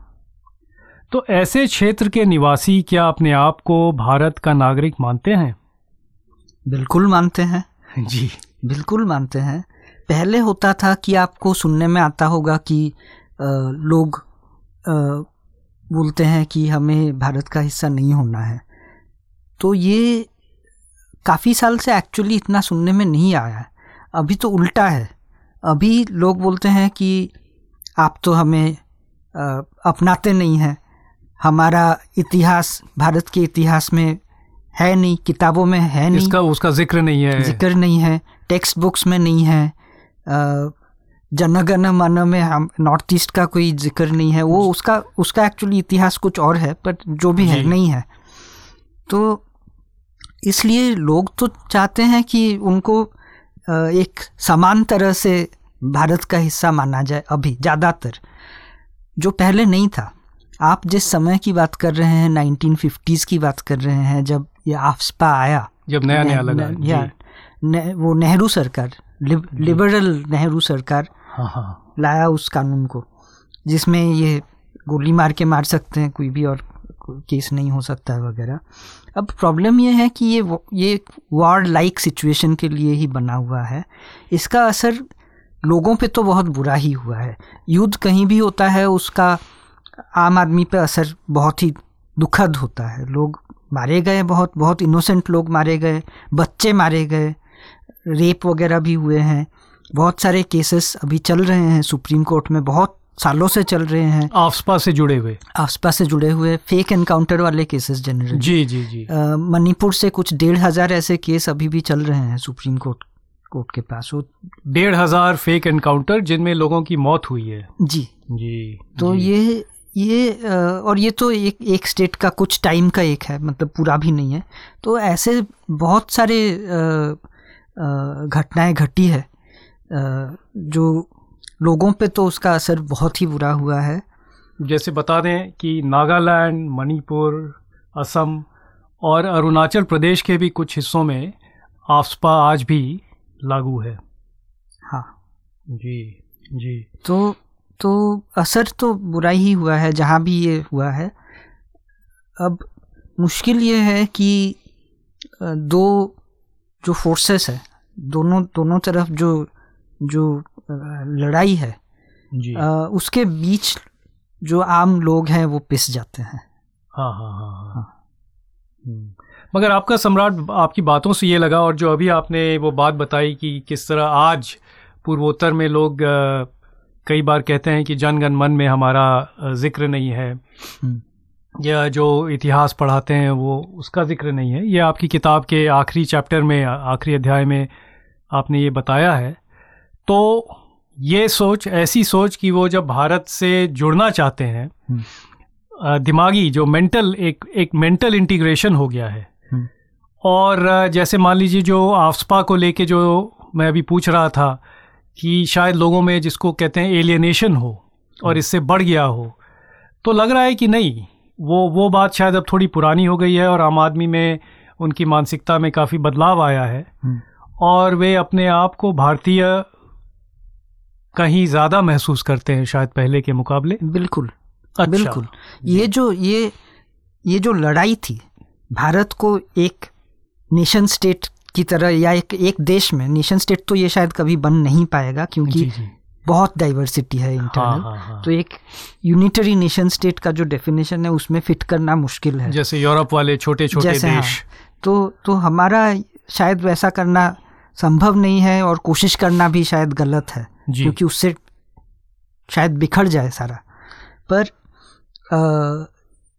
तो ऐसे क्षेत्र के निवासी क्या अपने आप को भारत का नागरिक मानते हैं? बिल्कुल मानते हैं। जी। बिल्कुल मानते हैं। पहले होता था कि आपको सुनने में आता होगा कि आ, लोग आ, बोलते हैं कि हमें भारत का हिस्सा नहीं होना है। तो ये काफ़ी साल से एक्चुअली इतना सुनने में नहीं आया अभी तो उल्टा है। अभी लोग बोलते हैं कि आप तो हमें अपनाते नहीं हैं। हमारा इतिहास भारत के इतिहास में है नहीं किताबों में है नहीं। इसका उसका ज़िक्र नहीं है। ज़िक्र नहीं है टेक्स्ट बुक्स में नहीं है। जनगण मन में हम नॉर्थ ईस्ट का कोई ज़िक्र नहीं है। वो उसका उसका एक्चुअली इतिहास कुछ और है पर जो भी है नहीं है। तो इसलिए लोग तो चाहते हैं कि उनको एक समान तरह से भारत का हिस्सा माना जाए अभी ज़्यादातर जो पहले नहीं था। आप जिस समय की बात कर रहे हैं नाइनटीन फिफ्टीज़ की बात कर रहे हैं जब ये आफ्सपा आया जब नया नया लगा या ने, वो नेहरू सरकार लिब, लिबरल नेहरू सरकार हाँ हाँ। लाया उस कानून को जिसमें ये गोली मार के मार सकते हैं कोई भी और केस नहीं हो सकता है वगैरह। अब प्रॉब्लम ये है कि ये ये वार लाइक सिचुएशन के लिए ही बना हुआ है। इसका असर लोगों पे तो बहुत बुरा ही हुआ है। युद्ध कहीं भी होता है, उसका आम आदमी पे असर बहुत ही दुखद होता है। लोग मारे गए बहुत बहुत इनोसेंट लोग मारे गए, बच्चे मारे गए रेप वगैरह भी हुए हैं। बहुत सारे केसेस अभी चल रहे हैं सुप्रीम कोर्ट में, बहुत सालों से चल रहे हैं। आसपा से जुड़े हुए। आसपा से जुड़े हुए फेक एनकाउंटर वाले केसेस जनरल जी जी जी। मणिपुर से कुछ डेढ़ हज़ार ऐसे केस अभी भी चल रहे हैं सुप्रीम कोर्ट कोर्ट के पास। वो डेढ़ हज़ार फेक एनकाउंटर जिनमें लोगों की मौत हुई है। जी। जी तो जी. ये ये और ये तो एक एक स्टेट का कुछ टाइम का एक है मतलब पूरा भी नहीं है। तो ऐसे बहुत सारे घटनाएँ घटी है जो लोगों पे तो उसका असर बहुत ही बुरा हुआ है। जैसे बता दें कि नागालैंड मणिपुर असम और अरुणाचल प्रदेश के भी कुछ हिस्सों में आफ्सपा आज भी लागू है। हाँ। जी जी। तो तो असर तो बुरा ही हुआ है जहाँ भी ये हुआ है। अब मुश्किल ये है कि दो जो फोर्सेस है दोनों दोनों तरफ़ जो जो लड़ाई है जी आ, उसके बीच जो आम लोग हैं वो पिस जाते हैं हाँ हाँ हाँ हाँ, हाँ। हम्म। मगर आपका सम्राट आपकी बातों से ये लगा और जो अभी आपने वो बात बताई कि किस तरह आज पूर्वोत्तर में लोग कई बार कहते हैं कि जनगण मन में हमारा ज़िक्र नहीं है हम्म। या जो इतिहास पढ़ाते हैं वो उसका ज़िक्र नहीं है ये आपकी किताब के आखिरी चैप्टर में आखिरी अध्याय में आपने ये बताया है तो ये सोच ऐसी सोच कि वो जब भारत से जुड़ना चाहते हैं हम्म। दिमागी जो मेंटल एक एक मेंटल इंटीग्रेशन हो गया है हम्म। और जैसे मान लीजिए जो आफ्सपा को लेके जो मैं अभी पूछ रहा था कि शायद लोगों में जिसको कहते हैं एलियनेशन हो और हम्म। इससे बढ़ गया हो तो लग रहा है कि नहीं वो वो बात शायद अब थोड़ी पुरानी हो गई है और आम आदमी में उनकी मानसिकता में काफ़ी बदलाव आया है और वे अपने आप को भारतीय कहीं ज़्यादा महसूस करते हैं शायद पहले के मुकाबले? बिल्कुल अच्छा। बिल्कुल। ये जो ये ये जो लड़ाई थी भारत को एक नेशन स्टेट की तरह या एक एक देश में नेशन स्टेट तो ये शायद कभी बन नहीं पाएगा क्योंकि जी जी। बहुत डाइवर्सिटी है इंटरनल हाँ, हाँ, हाँ. तो एक यूनिटरी नेशन स्टेट का जो डेफिनेशन है उसमें फिट करना मुश्किल है। जैसे यूरोप वाले छोटे छोटे हाँ, देश। तो तो हमारा शायद वैसा करना संभव नहीं है और कोशिश करना भी शायद गलत है। जी। क्योंकि उससे शायद बिखर जाए सारा। पर अ,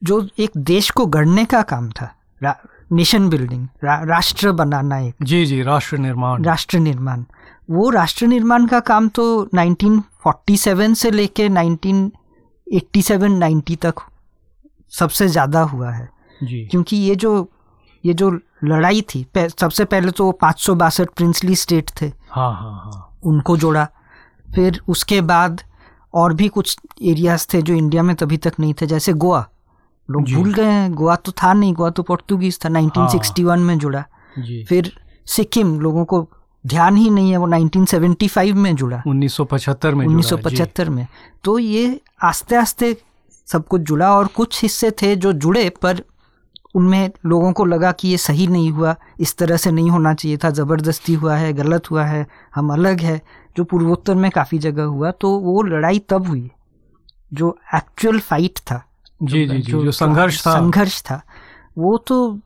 जो एक देश को गढ़ने का काम था रा, नेशन बिल्डिंग रा, राष्ट्र बनाना एक। जी जी राष्ट्र निर्माण। राष्ट्र निर्माण। वो राष्ट्र निर्माण का काम तो 1947 से लेके 1987-90 तक सबसे ज़्यादा हुआ है। जी। क्योंकि ये जो ये जो लड़ाई थी सबसे पहले तो पाँच सौ बासठ प्रिंसली स्टेट थे। हाँ हाँ हाँ। उनको जोड़ा। फिर उसके बाद और भी कुछ एरियाज़ थे जो इंडिया में तभी तक नहीं थे जैसे गोवा। लोग भूल गए हैं गोवा तो था नहीं गोवा तो पोर्तुगीज था 1961 हाँ। में जुड़ा। जी। फिर सिक्किम लोगों को ध्यान ही नहीं है वो 1975 में जुड़ा। 1975 में जुड़ा, जी। 1975 में। तो ये आस्ते आस्ते सब कुछ जुड़ा और कुछ हिस्से थे जो जुड़े पर उनमें लोगों को लगा कि ये सही नहीं हुआ इस तरह से नहीं होना चाहिए था ज़बरदस्ती हुआ है गलत हुआ है हम अलग है। जो पूर्वोत्तर में काफ़ी जगह हुआ तो वो लड़ाई तब हुई जो एक्चुअल फाइट था जी जी जी जो जो संघर्ष था। संघर्ष था। वो तो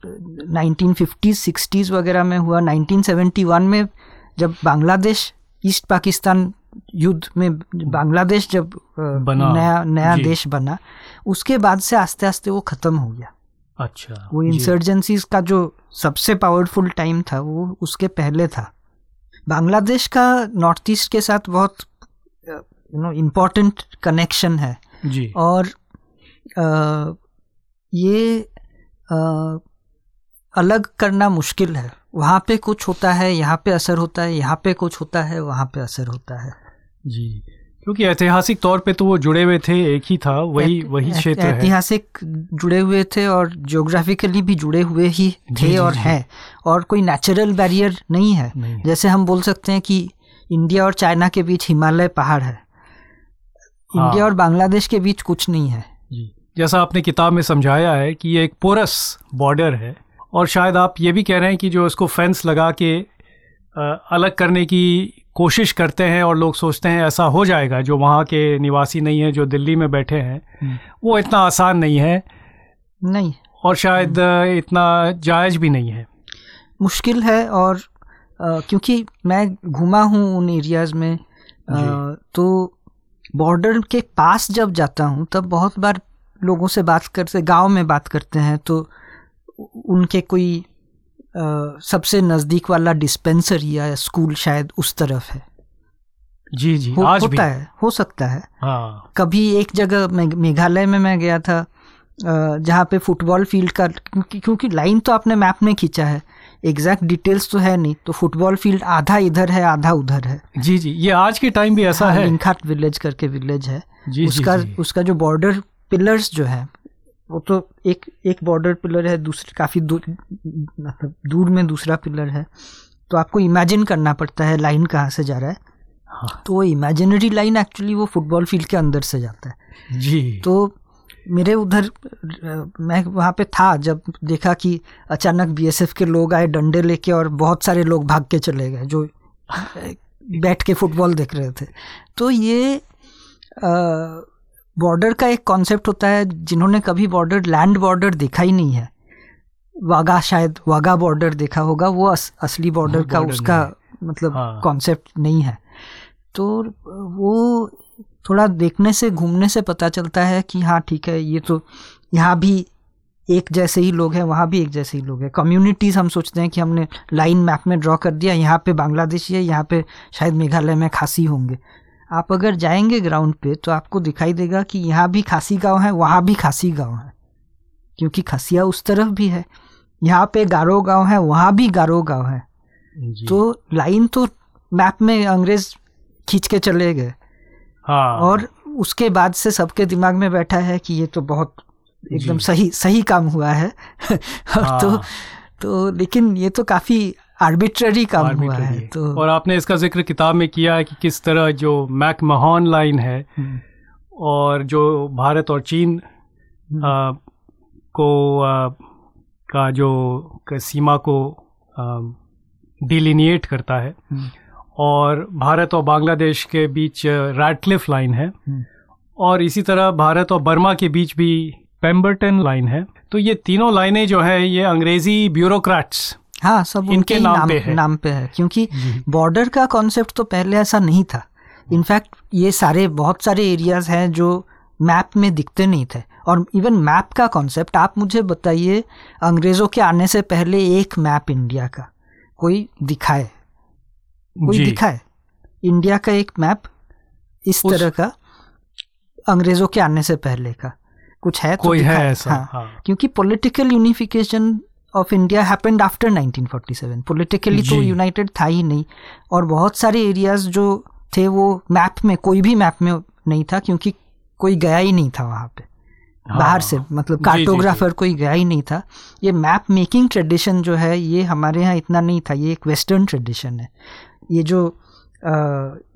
1950s 60s वगैरह में हुआ। 1971 में जब बांग्लादेश ईस्ट पाकिस्तान युद्ध में बांग्लादेश जब बना, नया नया देश बना उसके बाद से आस्ते आस्ते वो खत्म हो गया। अच्छा वो। इंसर्जेंसीज का जो सबसे पावरफुल टाइम था वो उसके पहले था। बांग्लादेश का नॉर्थ ईस्ट के साथ बहुत यू नो इम्पोर्टेंट कनेक्शन है। जी। और आ, ये आ, अलग करना मुश्किल है। वहाँ पे कुछ होता है यहाँ पे असर होता है यहाँ पे कुछ होता है वहाँ पे असर होता है। जी। क्योंकि ऐतिहासिक तौर पे तो वो जुड़े हुए थे एक ही था वही ऐत- वही क्षेत्र है ऐतिहासिक जुड़े हुए थे और जियोग्राफिकली भी जुड़े हुए ही थे जी, और जी। हैं और कोई नेचुरल बैरियर नहीं है नहीं। जैसे हम बोल सकते हैं कि इंडिया और चाइना के बीच हिमालय पहाड़ है हाँ। इंडिया और बांग्लादेश के बीच कुछ नहीं है जी जैसा आपने किताब में समझाया है कि ये एक पोरस बॉर्डर है और शायद आप ये भी कह रहे हैं कि जो इसको फेंस लगा के अलग करने की कोशिश करते हैं और लोग सोचते हैं ऐसा हो जाएगा जो वहाँ के निवासी नहीं हैं जो दिल्ली में बैठे हैं वो इतना आसान नहीं है। नहीं। और शायद इतना जायज़ भी नहीं है। मुश्किल है और क्योंकि मैं घूमा हूँ उन एरियाज़ में जी। तो बॉर्डर के पास जब जाता हूँ तब बहुत बार लोगों से बात करते गाँव में बात करते हैं तो उनके कोई सबसे नज़दीक वाला डिस्पेंसरी या स्कूल शायद उस तरफ़ है। जी जी। हो, आज होता भी है हो सकता है। हाँ। कभी एक जगह मेघालय में मैं गया था जहाँ पे फुटबॉल फ़ील्ड का क्योंकि लाइन तो आपने मैप में खींचा है। एग्जैक्ट डिटेल्स तो है नहीं तो फुटबॉल फ़ील्ड आधा इधर है आधा उधर है। जी जी। ये आज के टाइम भी ऐसा हाँ, है। लिंखाट विलेज करके विलेज है। जी उसका जी। जी उसका जो बॉर्डर पिलर्स जो है वो तो एक एक बॉर्डर पिलर है दूसरे काफ़ी दूर मतलब दूर में दूसरा पिलर है। तो आपको इमेजिन करना पड़ता है लाइन कहाँ से जा रहा है। हाँ, तो वो इमेजिनरी लाइन एक्चुअली वो फुटबॉल फ़ील्ड के अंदर से जाता है। जी। तो मेरे उधर मैं वहाँ पे था जब देखा कि अचानक बीएसएफ के लोग आए डंडे लेके और बहुत सारे लोग भाग के चले गए जो बैठ के फुटबॉल देख रहे थे। तो ये बॉर्डर का एक कॉन्सेप्ट होता है जिन्होंने कभी बॉर्डर लैंड बॉर्डर देखा ही नहीं है। वागा शायद वागा बॉर्डर देखा होगा वो अस, असली बॉर्डर हाँ, का उसका मतलब हाँ। कॉन्सेप्ट नहीं है। तो वो थोड़ा देखने से घूमने से पता चलता है कि हाँ ठीक है ये तो यहाँ भी एक जैसे ही लोग हैं वहाँ भी एक जैसे ही लोग हैं। कम्युनिटीज़ हम सोचते हैं कि हमने लाइन मैप में ड्रॉ कर दिया यहाँ पे बांग्लादेशी है यहाँ पे शायद मेघालय में खासी होंगे। आप अगर जाएँगे ग्राउंड पे तो आपको दिखाई देगा कि यहाँ भी खासी गाँव है वहाँ भी खासी गाँव है क्योंकि खसिया उस तरफ़ भी है यहाँ पे गारो गाँव है वहाँ भी गारो गाँव है। तो लाइन तो मैप में अंग्रेज़ खींच के चले गए हाँ और उसके बाद से सबके दिमाग में बैठा है कि ये तो बहुत एकदम सही सही काम हुआ है और हाँ। तो हाँ। तो लेकिन ये तो काफ़ी आर्बिट्ररी काम हुआ arbitrary है। है। तो और आपने इसका ज़िक्र किताब में किया है कि किस तरह जो मैक महान लाइन है हम्म, और जो भारत और चीन आ, को आ, का जो क- सीमा को डिलिनिएट करता है। हम्म, और भारत और बांग्लादेश के बीच रैडक्लिफ लाइन है। हम्म। और इसी तरह भारत और बर्मा के बीच भी पेम्बरटन लाइन है। तो ये तीनों लाइनें जो है ये अंग्रेज़ी ब्यूरोक्रेट्स हाँ सब इनके नाम, नाम पे है। नाम पे है क्योंकि बॉर्डर का कॉन्सेप्ट तो पहले ऐसा नहीं था। इनफैक्ट ये सारे बहुत सारे एरियाज़ हैं जो मैप में दिखते नहीं थे। और इवन मैप का कॉन्सेप्ट आप मुझे बताइए अंग्रेज़ों के आने से पहले एक मैप इंडिया का कोई दिखाए? कोई दिखाए? इंडिया का एक मैप इस तरह का अंग्रेज़ों के आने से पहले का। कुछ है तो कोई है ऐसा? हाँ, हाँ. क्योंकि political unification of India happened after 1947 politically तो यूनाइटेड था ही नहीं। और बहुत सारे एरियाज़ जो थे वो मैप में कोई भी मैप में नहीं था क्योंकि कोई गया ही नहीं था वहाँ पे। हाँ, बाहर से मतलब कार्टोग्राफर कोई गया ही नहीं था। ये मैप मेकिंग ट्रेडिशन जो है ये हमारे यहाँ इतना नहीं था। ये एक वेस्टर्न ट्रेडिशन है। ये जो आ,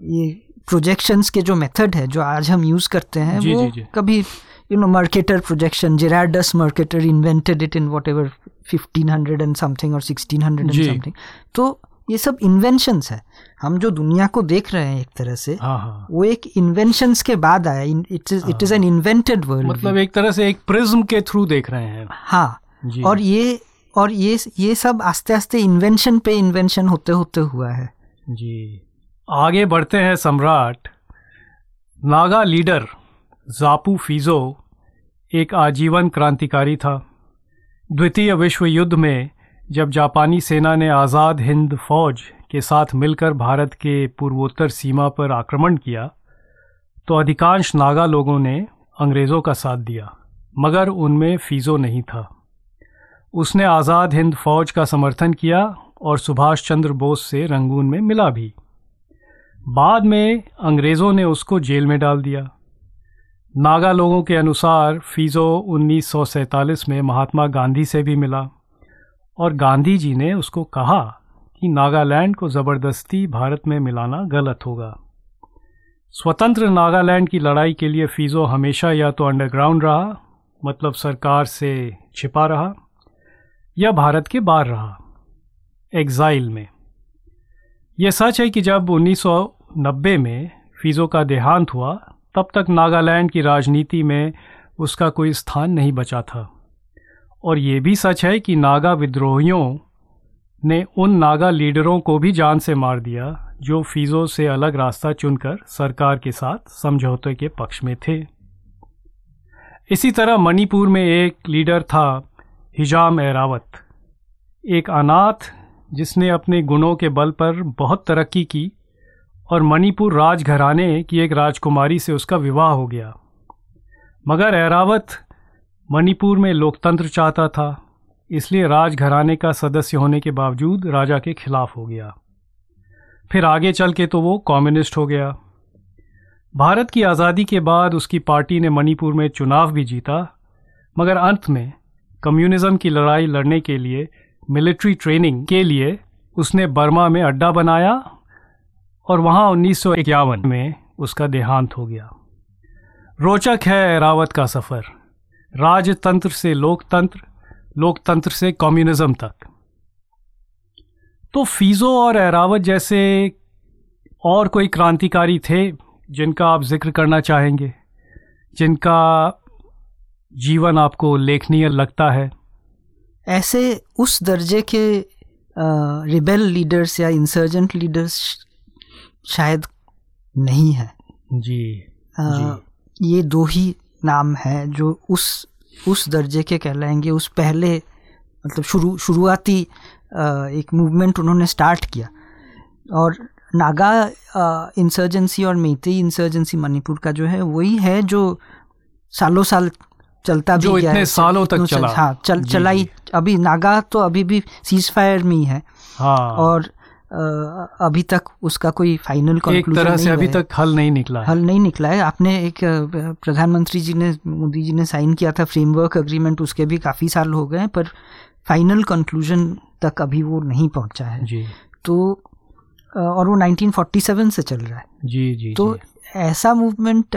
ये प्रोजेक्शंस के जो मेथड है जो आज हम यूज़ करते हैं जी, वो जी, जी. कभी you know marketer projection gerardus mercator invented it in whatever 1500 and something or 1600 and something. तो ये सब इन्वेंशंस है। हम जो दुनिया को देख रहे हैं एक तरह से हाँ हाँ. वो एक इन्वेंशंस के बाद आया। It is it is an invented world मतलब एक तरह से एक प्रिज्म के थ्रू देख रहे हैं। हाँ. और ये और ये ये सब आस्ते आस्ते इन्वेंशन पे इन्वेंशन होते होते हुआ है। जी। आगे बढ़ते हैं सम्राट। नागा लीडर जापू फीजो एक आजीवन क्रांतिकारी था। द्वितीय विश्व युद्ध में, जब जापानी सेना ने आज़ाद हिंद फौज के साथ मिलकर भारत के पूर्वोत्तर सीमा पर आक्रमण किया तो अधिकांश नागा लोगों ने अंग्रेज़ों का साथ दिया, मगर उनमें फीजो नहीं था। उसने आज़ाद हिंद फौज का समर्थन किया और सुभाष चंद्र बोस से रंगून में मिला भी। बाद में अंग्रेज़ों ने उसको जेल में डाल दिया। नागा लोगों के अनुसार फीजो 1947 में महात्मा गांधी से भी मिला और गांधी जी ने उसको कहा कि नागालैंड को ज़बरदस्ती भारत में मिलाना गलत होगा। स्वतंत्र नागालैंड की लड़ाई के लिए फीजो हमेशा या तो अंडरग्राउंड रहा मतलब सरकार से छिपा रहा, या भारत के बाहर रहा एग्जाइल में। यह सच है कि जब 1990 में फीजो का देहांत हुआ तब तक नागालैंड की राजनीति में उसका कोई स्थान नहीं बचा था। और ये भी सच है कि नागा विद्रोहियों ने उन नागा लीडरों को भी जान से मार दिया, जो फीजो से अलग रास्ता चुनकर सरकार के साथ समझौते के पक्ष में थे। इसी तरह मणिपुर में एक लीडर था हिजाम एरावत एक अनाथ जिसने अपने गुणों के बल पर बहुत तरक्की की और मणिपुर राजघराने की एक राजकुमारी से उसका विवाह हो गया। मगर ऐरावत मणिपुर में लोकतंत्र चाहता था, इसलिए राजघराने का सदस्य होने के बावजूद राजा के खिलाफ हो गया। फिर आगे चल के तो वो कम्युनिस्ट हो गया। भारत की आज़ादी के बाद उसकी पार्टी ने मणिपुर में चुनाव भी जीता, मगर अंत में कम्युनिज्म की लड़ाई लड़ने के लिए, मिलिट्री ट्रेनिंग के लिए उसने बर्मा में अड्डा बनाया और वहाँ उन्नीस सौ इक्यावन में उसका देहांत हो गया। रोचक है रावत का सफ़र। राजतंत्र से लोकतंत्र लोकतंत्र से कम्युनिज्म तक। तो फीजो और एरावत जैसे और कोई क्रांतिकारी थे, जिनका आप ज़िक्र करना चाहेंगे, जिनका जीवन आपको उल्लेखनीय लगता है? ऐसे उस दर्जे के रिबेल लीडर्स या इंसर्जेंट लीडर्स शायद नहीं है। जी, आ, जी। ये दो ही नाम है जो उस उस दर्जे के कहलाएँगे। उस पहले मतलब शुरू शुरुआती एक मूवमेंट उन्होंने स्टार्ट किया। और नागा इंसर्जेंसी और मेती इंसर्जेंसी मणिपुर का जो है वही है जो सालों साल चलता जो भी इतने सालों तक चला। हाँ चल चलाई। अभी नागा तो अभी भी सीज फायर में ही है। हाँ। और अभी तक उसका कोई फाइनल एक तरह से अभी तक हल नहीं निकला हल नहीं निकला है। आपने एक प्रधानमंत्री जी ने मोदी जी ने साइन किया था फ्रेमवर्क अग्रीमेंट उसके भी काफ़ी साल हो गए पर फाइनल कंक्लूजन तक अभी वो नहीं पहुँचा है। जी। तो और वो 1947 से चल रहा है। जी जी तो जी. ऐसा मूवमेंट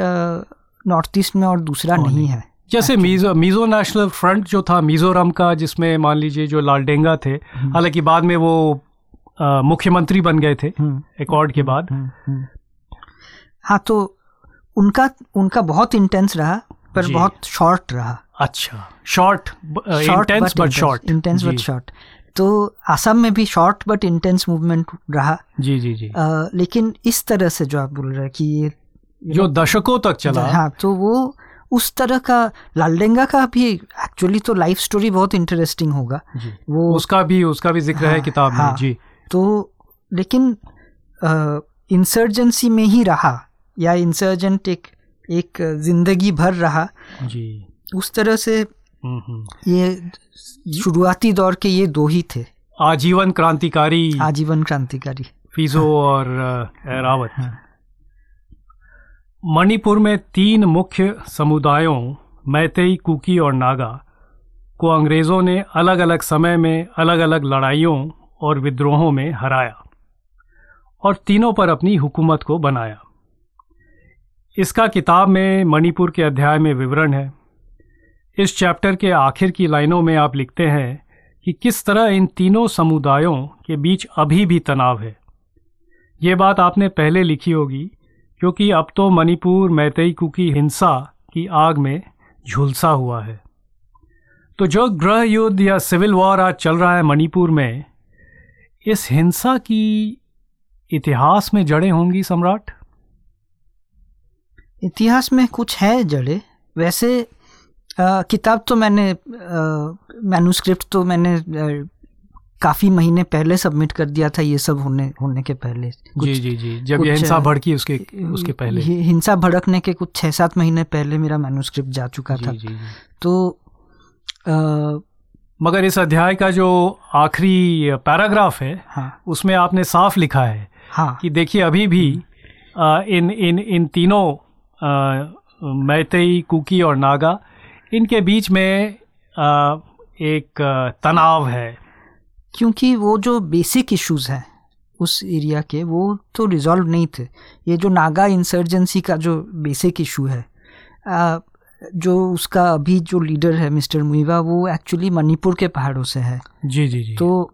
नॉर्थ ईस्ट में और दूसरा नहीं, नहीं। है। जैसे मीजो मीजो नेशनल फ्रंट जो था मिजोरम का जिसमें मान लीजिए जो लालडेंगा थे हम्म। हालाँकि बाद में वो मुख्यमंत्री बन गए थे एकॉर्ड के बाद। हाँ तो उनका उनका बहुत इंटेंस रहा पर बहुत शॉर्ट रहा। अच्छा। Short intense but short intense but short तो आसाम में भी शॉर्ट बट इंटेंस मूवमेंट रहा। जी जी जी। आ, लेकिन इस तरह से जो आप बोल रहे हैं कि ये जो दशकों तक चला। हाँ तो वो उस तरह का लालडेंगा का भी एक्चुअली तो लाइफ स्टोरी बहुत इंटरेस्टिंग होगा। जी। वो उसका भी उसका भी ज़िक्र हाँ, है किताब हाँ, में जी। तो लेकिन इंसर्जेंसी में ही रहा या इंसर्जेंट एक एक ज़िंदगी भर रहा जी उस तरह से हम्म, हम्म। ये शुरुआती दौर के ये दो ही थे आजीवन क्रांतिकारी आजीवन क्रांतिकारी फिजो हाँ। और रावत हाँ। मणिपुर में तीन मुख्य समुदायों मैतेई कुकी और नागा को अंग्रेज़ों ने अलग अलग समय में अलग अलग लड़ाइयों और विद्रोहों में हराया और तीनों पर अपनी हुकूमत को बनाया। इसका किताब में मणिपुर के अध्याय में विवरण है। इस चैप्टर के आखिर की लाइनों में आप लिखते हैं कि किस तरह इन तीनों समुदायों के बीच अभी भी तनाव है। ये बात आपने पहले लिखी होगी, क्योंकि अब तो मणिपुर मैतेई कुकी हिंसा की आग में झुलसा हुआ है। तो जो गृह युद्ध या सिविल वॉर आज चल रहा है मणिपुर में इस हिंसा की इतिहास में जड़े होंगी सम्राट? इतिहास में कुछ है जड़े। वैसे आ, किताब तो मैंने मैनुस्क्रिप्ट तो मैंने काफ़ी महीने पहले सबमिट कर दिया था ये सब होने होने के पहले। जी जी जी। जब ये हिंसा भड़की उसके उसके पहले। हिंसा भड़कने के कुछ छह सात महीने पहले मेरा मैनुस्क्रिप्ट जा चुका जी, था। जी, जी. तो आ, मगर इस अध्याय का जो आखिरी पैराग्राफ है हाँ, उसमें आपने साफ़ लिखा है हाँ, कि देखिए अभी भी आ, इन इन इन तीनों मैतई कुकी और नागा इनके बीच में आ, एक तनाव है। क्योंकि वो जो बेसिक इश्यूज़ हैं उस एरिया के वो तो रिजॉल्व नहीं थे। ये जो नागा इंसर्जेंसी का जो बेसिक इशू है आ, जो उसका अभी जो लीडर है मिस्टर मुइवा वो एक्चुअली मणिपुर के पहाड़ों से है। जी जी जी। तो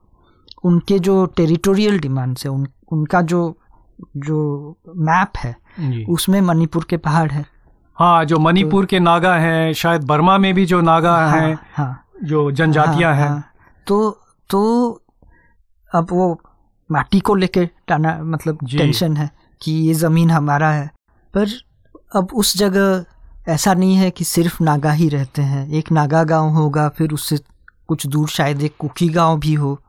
उनके जो टेरिटोरियल डिमांड्स है उन, उनका जो जो मैप है उसमें मणिपुर के पहाड़ है। हाँ जो मणिपुर तो, के नागा हैं शायद बर्मा में भी जो नागा हाँ, हैं हाँ, जो जनजातियाँ हाँ, हैं। हाँ, तो तो अब वो माटी को लेके टाना मतलब टेंशन है कि ये ज़मीन हमारा है। पर अब उस जगह ऐसा नहीं है कि सिर्फ़ नागा ही रहते हैं। एक नागा गाँव होगा, फिर उससे कुछ दूर शायद एक कुकी गाँव भी हो।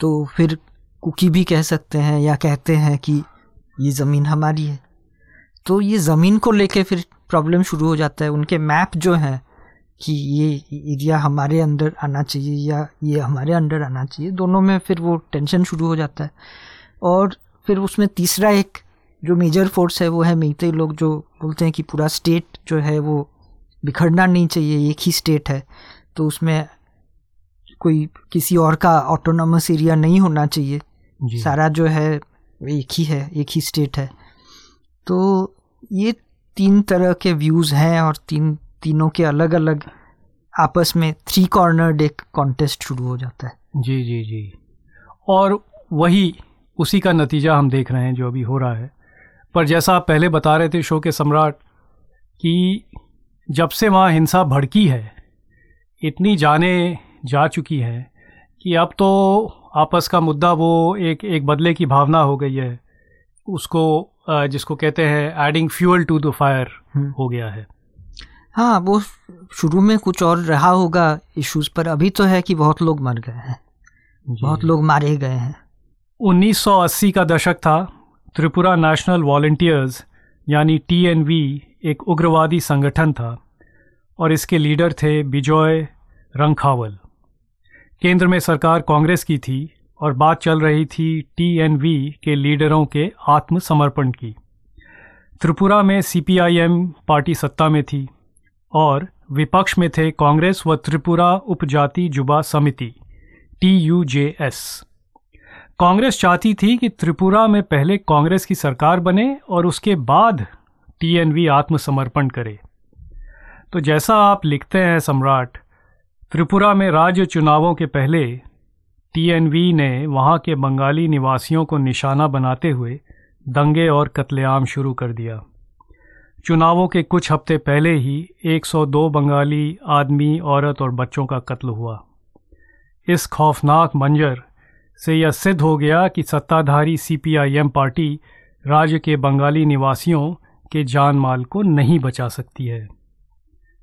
तो फिर कुकी भी कह सकते हैं या कहते हैं कि ये ज़मीन हमारी है। तो ये ज़मीन को लेके फिर प्रॉब्लम शुरू हो जाता है। उनके मैप जो हैं कि ये एरिया हमारे अंदर आना चाहिए या ये हमारे अंडर आना चाहिए, दोनों में फिर वो टेंशन शुरू हो जाता है। और फिर उसमें तीसरा एक जो मेजर फोर्स है वो है मिलते लोग जो बोलते हैं कि पूरा स्टेट जो है वो बिखरना नहीं चाहिए एक ही स्टेट है। तो उसमें कोई किसी और का ऑटोनॉमस एरिया नहीं होना चाहिए। सारा जो है एक ही है एक ही स्टेट है। तो ये तीन तरह के व्यूज़ हैं और तीन तीनों के अलग अलग आपस में थ्री कॉर्नर एक कॉन्टेस्ट शुरू हो जाता है। जी जी जी। और वही उसी का नतीजा हम देख रहे हैं जो अभी हो रहा है। पर जैसा आप पहले बता रहे थे शो के सम्राट कि जब से वहाँ हिंसा भड़की है इतनी जाने जा चुकी है कि अब तो आपस का मुद्दा वो एक एक बदले की भावना हो गई है। उसको जिसको कहते हैं adding fuel to the fire हो गया है। हाँ वो शुरू में कुछ और रहा होगा इश्यूज़ पर अभी तो है कि बहुत लोग मर गए हैं। बहुत लोग मारे गए हैं। 1980 का दशक था त्रिपुरा नेशनल वॉल्टियर्स, यानी टीएनवी एक उग्रवादी संगठन था, और इसके लीडर थे बिजॉय रंखावल। केंद्र में सरकार कांग्रेस की थी, और बात चल रही थी टीएनवी के लीडरों के आत्मसमर्पण की। त्रिपुरा में सीपीआईएम पार्टी सत्ता में थी, और विपक्ष में थे कांग्रेस व त्रिपुरा उपजाति जुबा समिति टीयूजेएस कांग्रेस चाहती थी कि त्रिपुरा में पहले कांग्रेस की सरकार बने और उसके बाद टीएनवी आत्मसमर्पण करे। तो जैसा आप लिखते हैं सम्राट, त्रिपुरा में राज्य चुनावों के पहले टीएनवी ने वहाँ के बंगाली निवासियों को निशाना बनाते हुए दंगे और कत्लेआम शुरू कर दिया। चुनावों के कुछ हफ़्ते पहले ही 102 बंगाली आदमी, औरत और बच्चों का कत्ल हुआ। इस खौफनाक मंजर से यह सिद्ध हो गया कि सत्ताधारी सीपीआईएम पार्टी राज्य के बंगाली निवासियों के जान माल को नहीं बचा सकती है।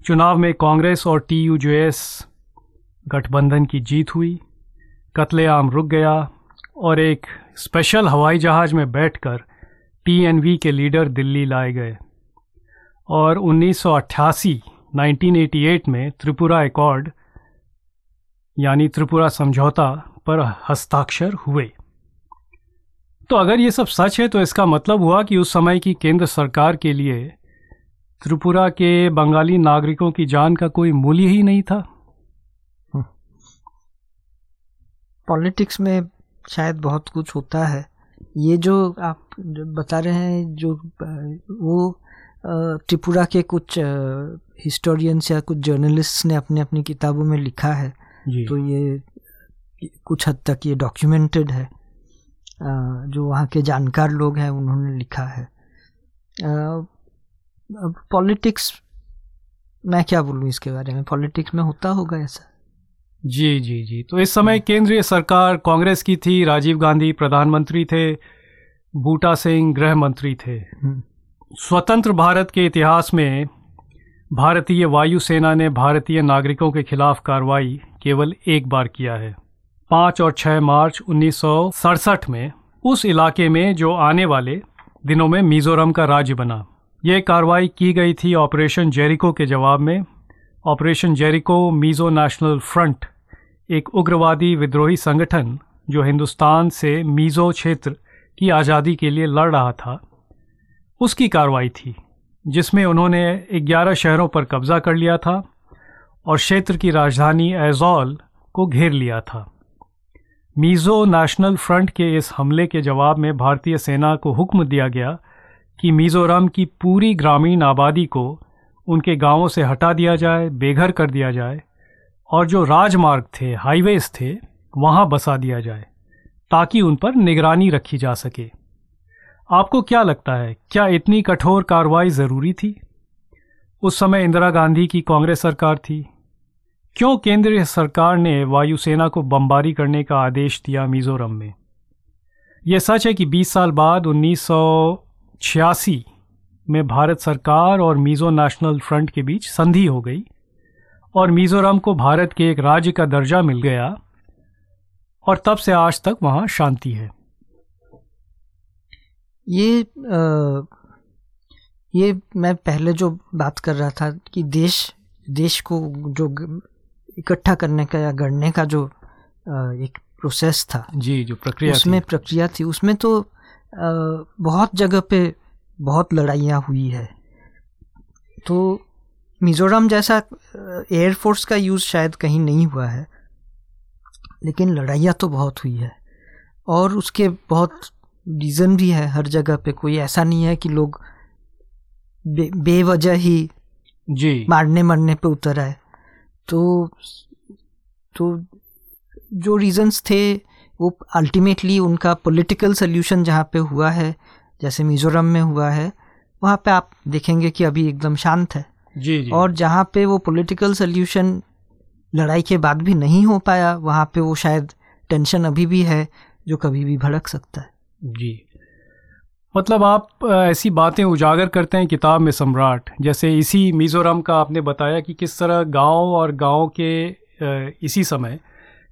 चुनाव में कांग्रेस और टी टीयूजेएस गठबंधन की जीत हुई, कत्लेआम रुक गया और एक स्पेशल हवाई जहाज़ में बैठकर टीएनवी के लीडर दिल्ली लाए गए और 1988 1988 में त्रिपुरा एकॉर्ड यानी त्रिपुरा समझौता पर हस्ताक्षर हुए। तो अगर ये सब सच है तो इसका मतलब हुआ कि उस समय की केंद्र सरकार के लिए त्रिपुरा के बंगाली नागरिकों की जान का कोई मूल्य ही नहीं था। पॉलिटिक्स में शायद बहुत कुछ होता है। ये जो आप जो बता रहे हैं जो वो त्रिपुरा के कुछ हिस्टोरियंस या कुछ जर्नलिस्ट ने अपने अपनी किताबों में लिखा है। तो ये कुछ हद तक ये डॉक्यूमेंटेड है। जो वहाँ के जानकार लोग हैं उन्होंने लिखा है। पॉलिटिक्स मैं क्या बोलूँ इसके बारे में? पॉलिटिक्स में होता होगा ऐसा? जी जी जी। तो इस समय केंद्रीय सरकार कांग्रेस की थी राजीव गांधी प्रधानमंत्री थे बूटा सिंह गृह मंत्री थे। हम्म। स्वतंत्र भारत के इतिहास में भारतीय वायुसेना ने भारतीय नागरिकों के खिलाफ कार्रवाई केवल एक बार किया है। पाँच और छः मार्च उन्नीस सौ सड़सठ में उस इलाके में जो आने वाले दिनों में मिजोरम का राज्य बना। यह कार्रवाई की गई थी ऑपरेशन जेरिको के जवाब में। Operation Jericho Mizo National front, एक उग्रवादी विद्रोही संगठन जो हिंदुस्तान से मीज़ो क्षेत्र की आज़ादी के लिए लड़ रहा था, उसकी कार्रवाई थी, जिसमें उन्होंने 11 शहरों पर कब्जा कर लिया था और क्षेत्र की राजधानी एजॉल को घेर लिया था। मीज़ो नेशनल फ्रंट के इस हमले के जवाब में भारतीय सेना को हुक्म दिया गया कि मिज़ोरम की पूरी ग्रामीण आबादी को उनके गाँवों से हटा दिया जाए, बेघर कर दिया जाए और जो राजमार्ग थे, हाईवेज थे, वहाँ बसा दिया जाए ताकि उन पर निगरानी रखी जा सके। आपको क्या लगता है, क्या इतनी कठोर कार्रवाई ज़रूरी थी? उस समय इंदिरा गांधी की कांग्रेस सरकार थी क्यों केंद्र सरकार ने वायुसेना को बमबारी करने का आदेश दिया मिजोरम में? यह सच है कि 20 साल बाद उन्नीस सौ छियासी में भारत सरकार और मीज़ो नेशनल फ्रंट के बीच संधि हो गई और मिज़ोरम को भारत के एक राज्य का दर्जा मिल गया और तब से आज तक वहाँ शांति है। ये आ, ये मैं पहले जो बात कर रहा था कि देश देश को जो इकट्ठा करने का या गढ़ने का जो एक प्रोसेस था। जी जो प्रक्रिया उसमें प्रक्रिया थी। उसमें तो बहुत जगह पे बहुत लड़ाइयाँ हुई है। तो मिज़ोरम जैसा एयरफोर्स का यूज़ शायद कहीं नहीं हुआ है लेकिन लड़ाइयाँ तो बहुत हुई है। और उसके बहुत रीज़न भी है हर जगह पे। कोई ऐसा नहीं है कि लोग बे, बेवजह ही जी। मारने मरने पे उतर आए। तो तो जो रीजंस थे वो अल्टीमेटली उनका पॉलिटिकल सोल्यूशन जहाँ पे हुआ है जैसे मिजोरम में हुआ है वहाँ पे आप देखेंगे कि अभी एकदम शांत है। जी जी। और जहाँ पे वो पॉलिटिकल सोल्यूशन लड़ाई के बाद भी नहीं हो पाया वहाँ पे वो शायद टेंशन अभी भी है जो कभी भी भड़क सकता है। जी। मतलब आप ऐसी बातें उजागर करते हैं किताब में सम्राट। जैसे इसी मिज़ोरम का आपने बताया कि किस तरह गाँव और गाँव के इसी समय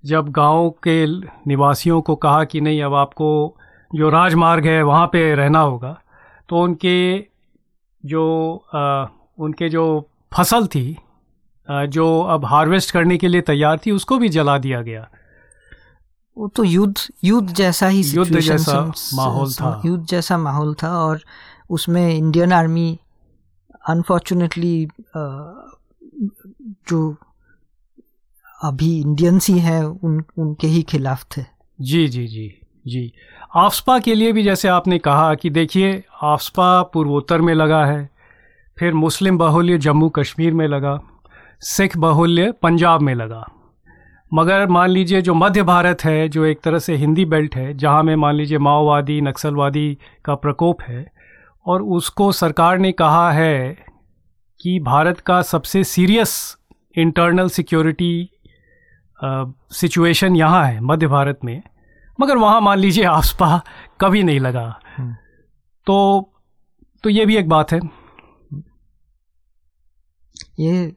जब गाँव के निवासियों को कहा कि नहीं अब आपको जो राजमार्ग है वहाँ पे रहना होगा तो उनके जो आ, उनके जो फ़सल थी जो अब हार्वेस्ट करने के लिए तैयार थी उसको भी जला दिया गया। वो तो युद्ध युद्ध जैसा ही युद्ध जैसा माहौल था। युद्ध जैसा माहौल था और उसमें इंडियन आर्मी अनफॉर्चुनेटली जो अभी इंडियंस ही हैं उन उनके ही खिलाफ थे। जी जी जी जी। आफ्सपा के लिए भी जैसे आपने कहा कि देखिए आफ्सपा पूर्वोत्तर में लगा है फिर मुस्लिम बाहुल्य जम्मू कश्मीर में लगा सिख बाहुल्य पंजाब में लगा। मगर मान लीजिए जो मध्य भारत है जो एक तरह से हिंदी बेल्ट है जहाँ में मान लीजिए माओवादी नक्सलवादी का प्रकोप है और उसको सरकार ने कहा है कि भारत का सबसे सीरियस इंटरनल सिक्योरिटी सिचुएशन यहाँ है मध्य भारत में मगर वहाँ मान लीजिए आसपा कभी नहीं लगा हम्म। तो तो ये भी एक बात है ये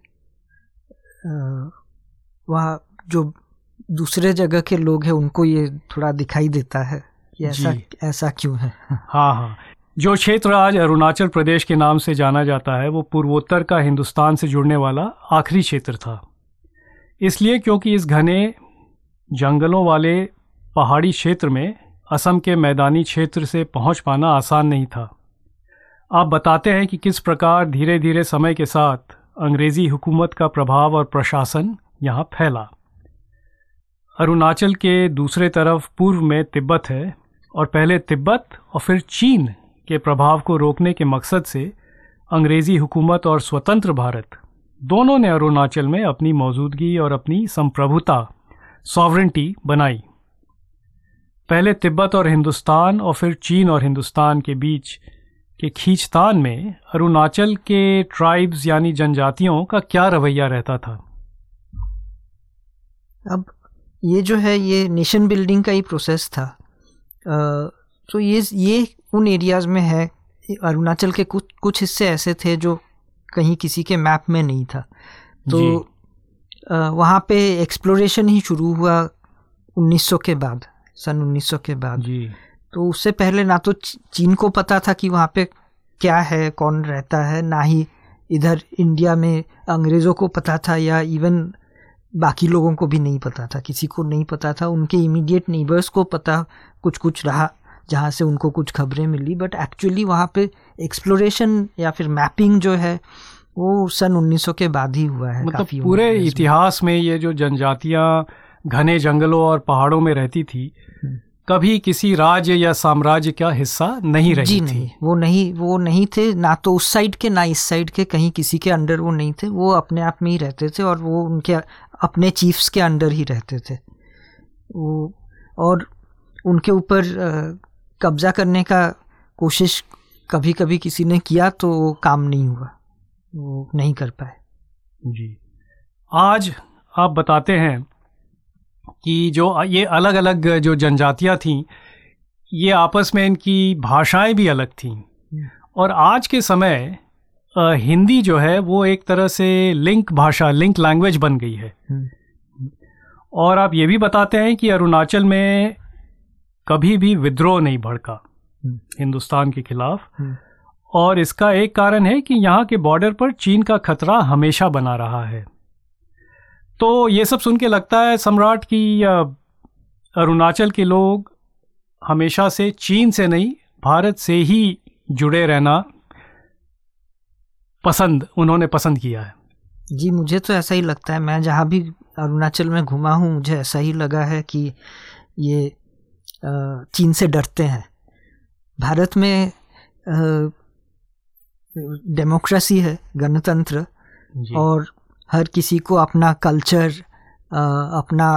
वहाँ जो दूसरे जगह के लोग हैं उनको ये थोड़ा दिखाई देता है कि ऐसा ऐसा क्यों है। हाँ हाँ। जो क्षेत्र आज अरुणाचल प्रदेश के नाम से जाना जाता है वो पूर्वोत्तर का हिंदुस्तान से जुड़ने वाला आखिरी क्षेत्र था। इसलिए क्योंकि इस घने जंगलों वाले पहाड़ी क्षेत्र में असम के मैदानी क्षेत्र से पहुँच पाना आसान नहीं था। आप बताते हैं कि किस प्रकार धीरे धीरे समय के साथ अंग्रेज़ी हुकूमत का प्रभाव और प्रशासन यहाँ फैला। अरुणाचल के दूसरे तरफ़ पूर्व में तिब्बत है और पहले तिब्बत और फिर चीन के प्रभाव को रोकने के मकसद से अंग्रेज़ी हुकूमत और स्वतंत्र भारत दोनों ने अरुणाचल में अपनी मौजूदगी और अपनी संप्रभुता सॉवरेंटी बनाई। पहले तिब्बत और हिंदुस्तान और फिर चीन और हिंदुस्तान के बीच के खींचतान में अरुणाचल के ट्राइब्स यानी जनजातियों का क्या रवैया रहता था? अब ये जो है ये नेशन बिल्डिंग का ही प्रोसेस था। तो ये ये उन एरियाज़ में है। अरुणाचल के कुछ कुछ हिस्से ऐसे थे जो कहीं किसी के मैप में नहीं था। तो वहाँ पे एक्सप्लोरेशन ही शुरू हुआ 1900 के बाद सन 1900 के बाद। जी। तो उससे पहले ना तो चीन को पता था कि वहाँ पे क्या है कौन रहता है ना ही इधर इंडिया में अंग्रेज़ों को पता था या इवन बाकी लोगों को भी नहीं पता था किसी को नहीं पता था उनके इमीडिएट नेबर्स को पता कुछ कुछ रहा जहाँ से उनको कुछ खबरें मिली बट एक्चुअली वहाँ पे एक्सप्लोरेशन या फिर मैपिंग जो है वो सन 1900 के बाद ही हुआ है मतलब पूरे इतिहास में ये जो जनजातियाँ घने जंगलों और पहाड़ों में रहती थी हम्म। कभी किसी राज्य या साम्राज्य का हिस्सा नहीं रही जी नहीं वो नहीं वो नहीं थे ना तो उस साइड के ना इस साइड के कहीं किसी के अंडर वो नहीं थे वो अपने आप में ही रहते थे और वो उनके अपने चीफ्स के अंडर ही रहते थे। वो और उनके ऊपर कब्जा करने का कोशिश कभी कभी किसी ने किया तो वो काम नहीं हुआ। वो नहीं कर पाए। जी। आज आप बताते हैं कि जो ये अलग अलग जो जनजातियाँ थीं ये आपस में इनकी भाषाएँ भी अलग थीं। हम्म। और आज के समय हिंदी जो है वो एक तरह से लिंक भाषा लिंक लैंग्वेज बन गई है हम्म। और आप ये भी बताते हैं कि अरुणाचल में कभी भी विद्रोह नहीं भड़का हम्म। हिंदुस्तान के खिलाफ और इसका एक कारण है कि यहाँ के बॉर्डर पर चीन का खतरा हमेशा बना रहा है तो ये सब सुन के लगता है सम्राट कि अरुणाचल के लोग हमेशा से चीन से नहीं भारत से ही जुड़े रहना पसंद उन्होंने पसंद किया है। जी मुझे तो ऐसा ही लगता है। मैं जहाँ भी अरुणाचल में घुमा हूँ मुझे ऐसा ही लगा है कि ये चीन से डरते हैं। भारत में डेमोक्रेसी है गणतंत्र और हर किसी को अपना कल्चर अपना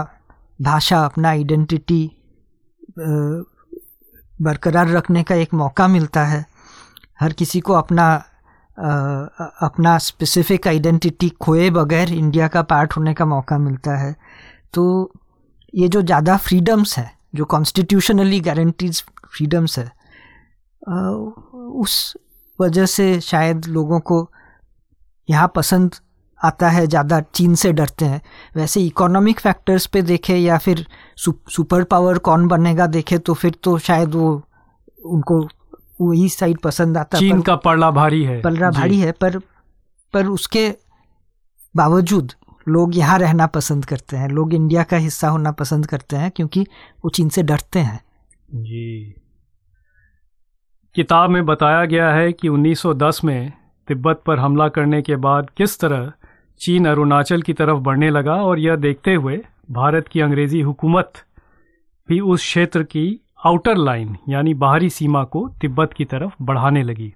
भाषा अपना आइडेंटिटी बरकरार रखने का एक मौका मिलता है। हर किसी को अपना अपना स्पेसिफिक आइडेंटिटी खोए बगैर इंडिया का पार्ट होने का मौका मिलता है। तो ये जो ज़्यादा फ्रीडम्स है, जो कॉन्स्टिट्यूशनली गारंटीज फ्रीडम्स है उस वजह से शायद लोगों को यहाँ पसंद आता है, ज़्यादा चीन से डरते हैं। वैसे इकोनॉमिक फैक्टर्स पे देखे या फिर सुपर पावर कौन बनेगा देखे तो फिर तो शायद वो उनको वही साइड पसंद आता चीन का पल्ला भारी है। पल्ला भारी है पर पर उसके बावजूद लोग यहाँ रहना पसंद करते हैं लोग इंडिया का हिस्सा होना पसंद करते हैं क्योंकि वो चीन से डरते हैं। जी। किताब में बताया गया है कि 1910 में तिब्बत पर हमला करने के बाद किस तरह चीन अरुणाचल की तरफ़ बढ़ने लगा और यह देखते हुए भारत की अंग्रेज़ी हुकूमत भी उस क्षेत्र की आउटर लाइन, यानी बाहरी सीमा को तिब्बत की तरफ़ बढ़ाने लगी।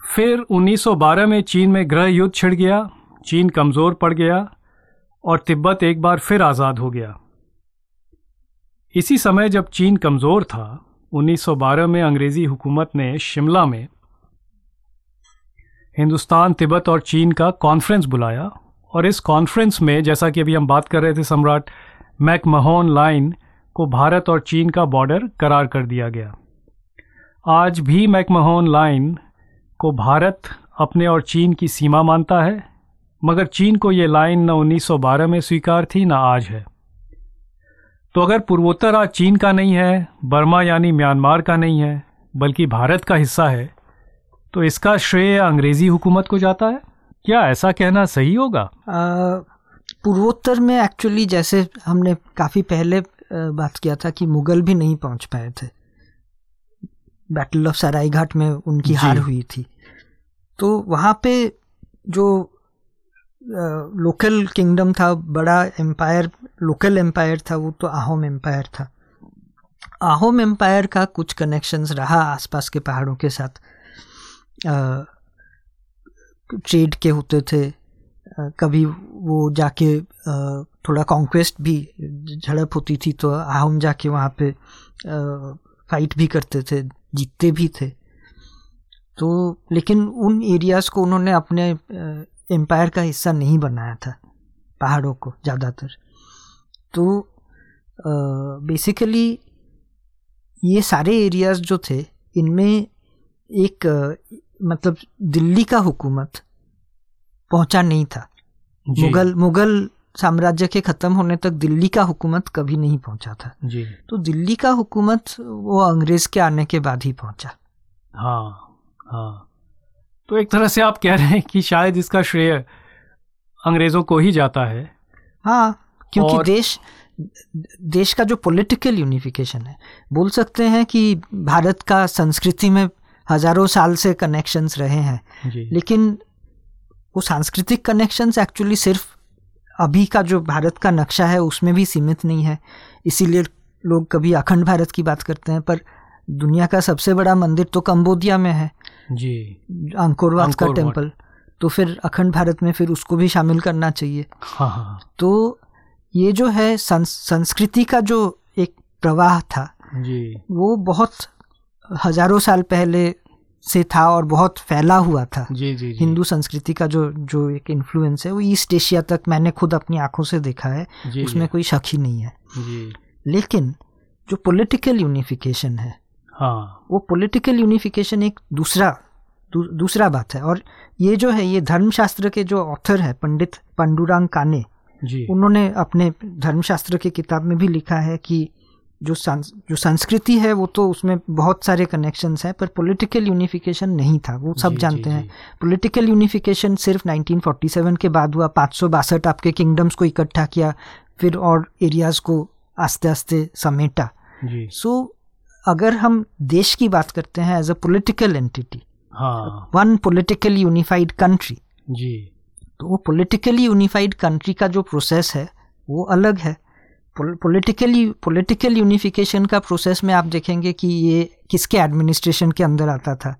फिर 1912 में चीन में गृह युद्ध छिड़ गया, चीन कमज़ोर पड़ गया और तिब्बत एक बार फिर आज़ाद हो गया। इसी समय जब चीन कमज़ोर था 1912 में अंग्रेज़ी हुकूमत ने शिमला में हिंदुस्तान, तिब्बत और चीन का कॉन्फ्रेंस बुलाया और इस कॉन्फ्रेंस में, जैसा कि अभी हम बात कर रहे थे सम्राट मैकमहोन लाइन को भारत और चीन का बॉर्डर करार कर दिया गया। आज भी मैकमहोन लाइन को भारत अपने और चीन की सीमा मानता है, मगर चीन को ये लाइन न 1912 में स्वीकार थी, न आज है। तो अगर पूर्वोत्तर आज चीन का नहीं है, बर्मा यानी म्यांमार का नहीं है, बल्कि भारत का हिस्सा है तो इसका श्रेय अंग्रेज़ी हुकूमत को जाता है? क्या ऐसा कहना सही होगा? पूर्वोत्तर में एक्चुअली जैसे हमने काफ़ी पहले बात किया था कि मुगल भी नहीं पहुँच पाए थे। बैटल ऑफ़ सरायघाट में उनकी हार हुई थी। तो वहाँ पे जो लोकल किंगडम था बड़ा एम्पायर लोकल एम्पायर था वो तो आहोम एम्पायर था। आहोम एम्पायर का कुछ कनेक्शंस रहा आसपास के पहाड़ों के साथ। ट्रेड के होते थे कभी वो जाके थोड़ा कॉन्क्वेस्ट भी झड़प होती थी तो आहोम जाके वहाँ पे फाइट भी करते थे, जीतते भी थे। तो लेकिन उन एरियाज़ को उन्होंने अपने एम्पायर का हिस्सा नहीं बनाया था, पहाड़ों को ज़्यादातर। तो बेसिकली ये सारे एरियाज़ जो थे, इनमें एक मतलब दिल्ली का हुकूमत पहुँचा नहीं था। मुगल मुगल साम्राज्य के खत्म होने तक दिल्ली का हुकूमत कभी नहीं पहुँचा था। जी। तो दिल्ली का हुकूमत वो अंग्रेज़ के आने के बाद ही पहुँचा। हाँ हाँ। तो एक तरह से आप कह रहे हैं कि शायद इसका श्रेय अंग्रेज़ों को ही जाता है। हाँ क्योंकि और... देश देश का जो पॉलिटिकल यूनिफिकेशन है बोल सकते हैं कि भारत का संस्कृति में हज़ारों साल से कनेक्शंस रहे हैं। लेकिन वो सांस्कृतिक कनेक्शंस एक्चुअली सिर्फ़ अभी का जो भारत का नक्शा है उसमें भी सीमित नहीं है। इसीलिए लोग कभी अखंड भारत की बात करते हैं पर दुनिया का सबसे बड़ा मंदिर तो कंबोडिया में है। जी। अंकोरवाट का टेंपल तो फिर अखंड भारत में फिर उसको भी शामिल करना चाहिए। हाँ, हाँ। तो ये जो है संस, संस्कृति का जो एक प्रवाह था जी। वो बहुत हज़ारों साल पहले से था और बहुत फैला हुआ था जी जी, जी। हिंदू संस्कृति का जो जो एक इन्फ्लुएंस है वो ईस्ट एशिया तक मैंने खुद अपनी आँखों से देखा है जी, उसमें जी। कोई शक ही नहीं है जी। लेकिन जो पॉलिटिकल यूनिफिकेशन है हाँ वो पॉलिटिकल यूनिफिकेशन एक दूसरा दू, दूसरा बात है और ये जो है ये धर्मशास्त्र के जो ऑथर है पंडित पंडुरांग काने जी उन्होंने अपने धर्मशास्त्र की किताब में भी लिखा है कि जो जो संस्कृति है वो तो उसमें बहुत सारे कनेक्शंस हैं पर पॉलिटिकल यूनिफिकेशन नहीं था। वो सब जी, जानते जी, हैं। पॉलिटिकल यूनिफिकेशन सिर्फ़ 1947 के बाद हुआ। पाँच सौ बासठ आपके किंगडम्स को इकट्ठा किया फिर और एरियाज़ को आस्ते आस्ते समेटा। सो so, अगर हम देश की बात करते हैं as a political entity one politically unified country जी। तो वो पोलिटिकली यूनिफाइड कंट्री का जो प्रोसेस है वो अलग है। पॉलिटिकली पॉलिटिकल यूनिफिकेशन का प्रोसेस में आप देखेंगे कि ये किसके एडमिनिस्ट्रेशन के अंदर आता था।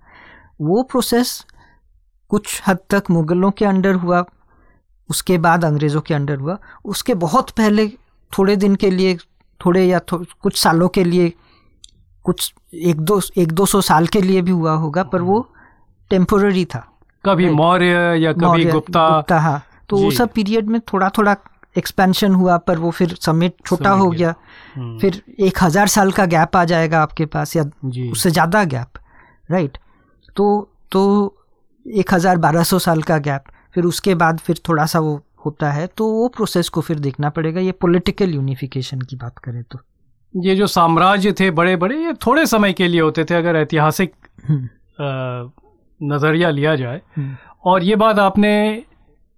वो प्रोसेस कुछ हद तक मुगलों के अंडर हुआ उसके बाद अंग्रेज़ों के अंडर हुआ। उसके बहुत पहले थोड़े दिन के लिए थोड़े या थो, कुछ सालों के लिए कुछ एक दो एक दो सौ साल के लिए भी हुआ होगा पर वो टेम्पोररी था। कभी मौर्य या कभी गुप्ता। गुप्ता हाँ। तो वो सब पीरियड में थोड़ा थोड़ा एक्सपेंशन हुआ पर वो फिर समिट छोटा हो गया। हम्म। फिर एक हज़ार साल का गैप आ जाएगा आपके पास या उससे ज़्यादा गैप राइट तो तो एक हज़ार बारह सौ साल का गैप फिर उसके बाद फिर थोड़ा सा वो होता है तो वो प्रोसेस को फिर देखना पड़ेगा। ये पॉलिटिकल यूनिफिकेशन की बात करें तो। ये जो साम्राज्य थे बड़े बड़े ये थोड़े समय के लिए होते थे अगर ऐतिहासिक हम्म। नज़रिया लिया जाए। हम्म। और ये बात आपने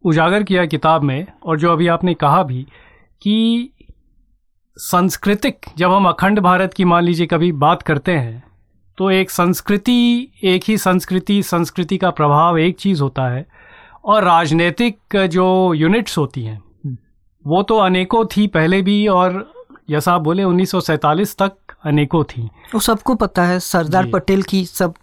उजागर किया किताब में और जो अभी आपने कहा भी कि सांस्कृतिक जब हम अखंड भारत की मान लीजिए कभी बात करते हैं तो एक संस्कृति एक ही संस्कृति संस्कृति का प्रभाव एक चीज़ होता है और राजनीतिक जो यूनिट्स होती हैं। वो तो अनेकों थी पहले भी और जैसा आप बोले 1947 तक अनेकों थी। वो सबको पता है सरदार पटेल की सब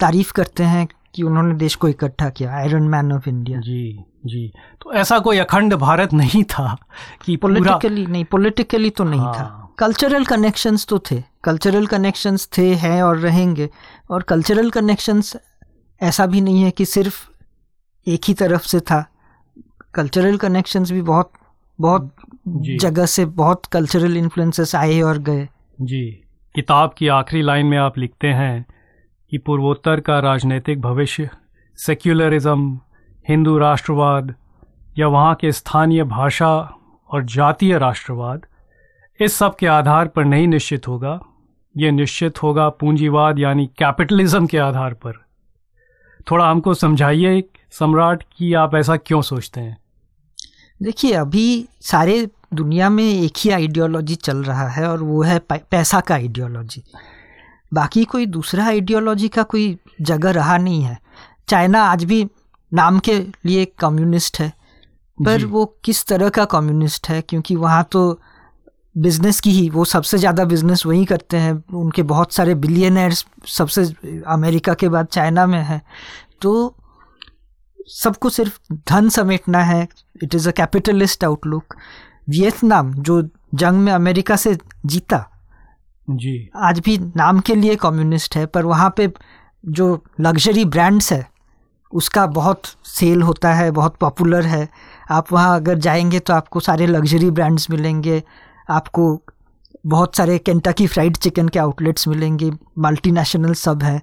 तारीफ़ करते हैं कि उन्होंने देश को इकट्ठा किया आयरन मैन ऑफ़ इंडिया जी। जी। तो ऐसा कोई अखंड भारत नहीं था कि पॉलिटिकली नहीं पॉलिटिकली तो नहीं हाँ। था कल्चरल कनेक्शंस तो थे। कल्चरल कनेक्शंस थे हैं और रहेंगे। और कल्चरल कनेक्शंस ऐसा भी नहीं है कि सिर्फ़ एक ही तरफ़ से था। कल्चरल कनेक्शंस भी बहुत बहुत जगह से बहुत कल्चरल इन्फ्लुएंसेस आए और गए। जी। किताब की आखिरी लाइन में आप लिखते हैं कि पूर्वोत्तर का राजनीतिक भविष्य सेक्युलरिज्म हिंदू राष्ट्रवाद या वहाँ के स्थानीय भाषा और जातीय राष्ट्रवाद, इस सब के आधार पर नहीं निश्चित होगा। ये निश्चित होगा पूंजीवाद यानी कैपिटलिज्म के आधार पर। थोड़ा हमको समझाइए सम्राट कि आप ऐसा क्यों सोचते हैं? देखिए, अभी सारे दुनिया में एक ही आइडियोलॉजी चल रहा है और वो है पैसा का आइडियोलॉजी बाकी कोई दूसरा आइडियोलॉजी का कोई जगह रहा नहीं है। चाइना आज भी नाम के लिए कम्युनिस्ट है। पर वो किस तरह का कम्युनिस्ट है? क्योंकि वहाँ तो बिज़नेस की ही वो सबसे ज़्यादा बिज़नेस वही करते हैं। उनके बहुत सारे बिलियनर्स सबसे अमेरिका के बाद चाइना में है। तो सबको सिर्फ़ धन समेटना है। It is a capitalist outlook Vietnam जो जंग में अमेरिका से जीता जी। आज भी नाम के लिए कम्युनिस्ट है। पर वहाँ पे जो लग्जरी ब्रांड्स है उसका बहुत सेल होता है बहुत पॉपुलर है। आप वहाँ अगर जाएँगे तो आपको सारे लग्जरी ब्रांड्स मिलेंगे। आपको बहुत सारे केंटकी फ्राइड चिकन के आउटलेट्स मिलेंगे। मल्टीनेशनल सब है।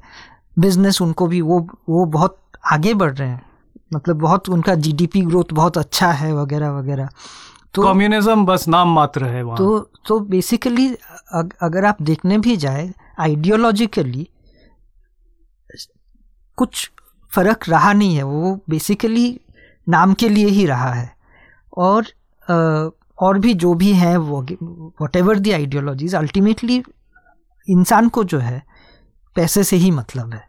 बिज़नेस उनको भी वो वो बहुत आगे बढ़ रहे हैं। मतलब बहुत उनका जीडीपी ग्रोथ बहुत अच्छा है वगैरह वगैरह। तो कम्युनिज्म बस नाम मात्र है वहाँ। तो तो बेसिकली अग, अगर आप देखने भी जाए आइडियोलॉजिकली कुछ फ़र्क रहा नहीं है वो बेसिकली नाम के लिए ही रहा है। और और भी जो भी हैं वो whatever the ideologies ultimately इंसान को जो है पैसे से ही मतलब है।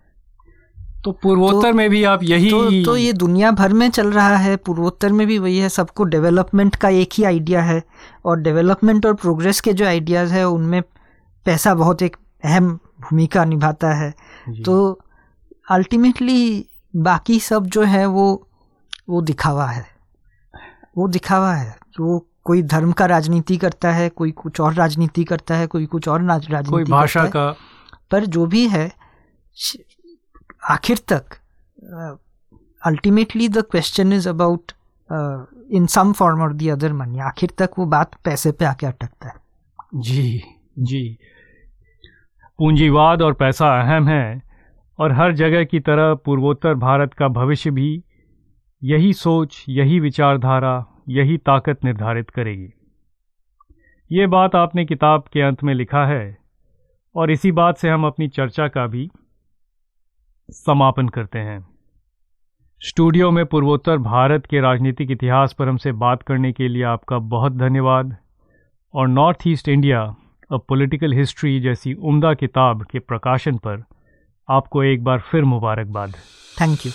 तो पूर्वोत्तर तो, में भी आप यही तो, तो ये दुनिया भर में चल रहा है पूर्वोत्तर में भी वही है सबको डेवलपमेंट का एक ही आइडिया है। और डेवलपमेंट और प्रोग्रेस के जो आइडियाज़ है उनमें पैसा बहुत एक अहम भूमिका निभाता है। तो अल्टीमेटली बाकी सब जो है वो वो दिखावा है। वो दिखावा है। तो कोई धर्म का राजनीति करता है कोई कुछ और राजनीति करता है कोई कुछ और राजनीति कोई भाषा का पर जो भी है आखिर तक ultimately the question is about in some form और दी अदर मनी आखिर तक वो बात पैसे पे आके अटकता है। जी जी। पूंजीवाद और पैसा अहम है। और हर जगह की तरह पूर्वोत्तर भारत का भविष्य भी यही सोच, यही विचारधारा, यही ताकत निर्धारित करेगी। ये बात आपने किताब के अंत में लिखा है और इसी बात से हम अपनी चर्चा का भी समापन करते हैं। स्टूडियो में पूर्वोत्तर भारत के राजनीतिक इतिहास पर हमसे बात करने के लिए आपका बहुत धन्यवाद और north east India, a political history जैसी उम्दा किताब के प्रकाशन पर आपको एक बार फिर मुबारकबाद। Thank you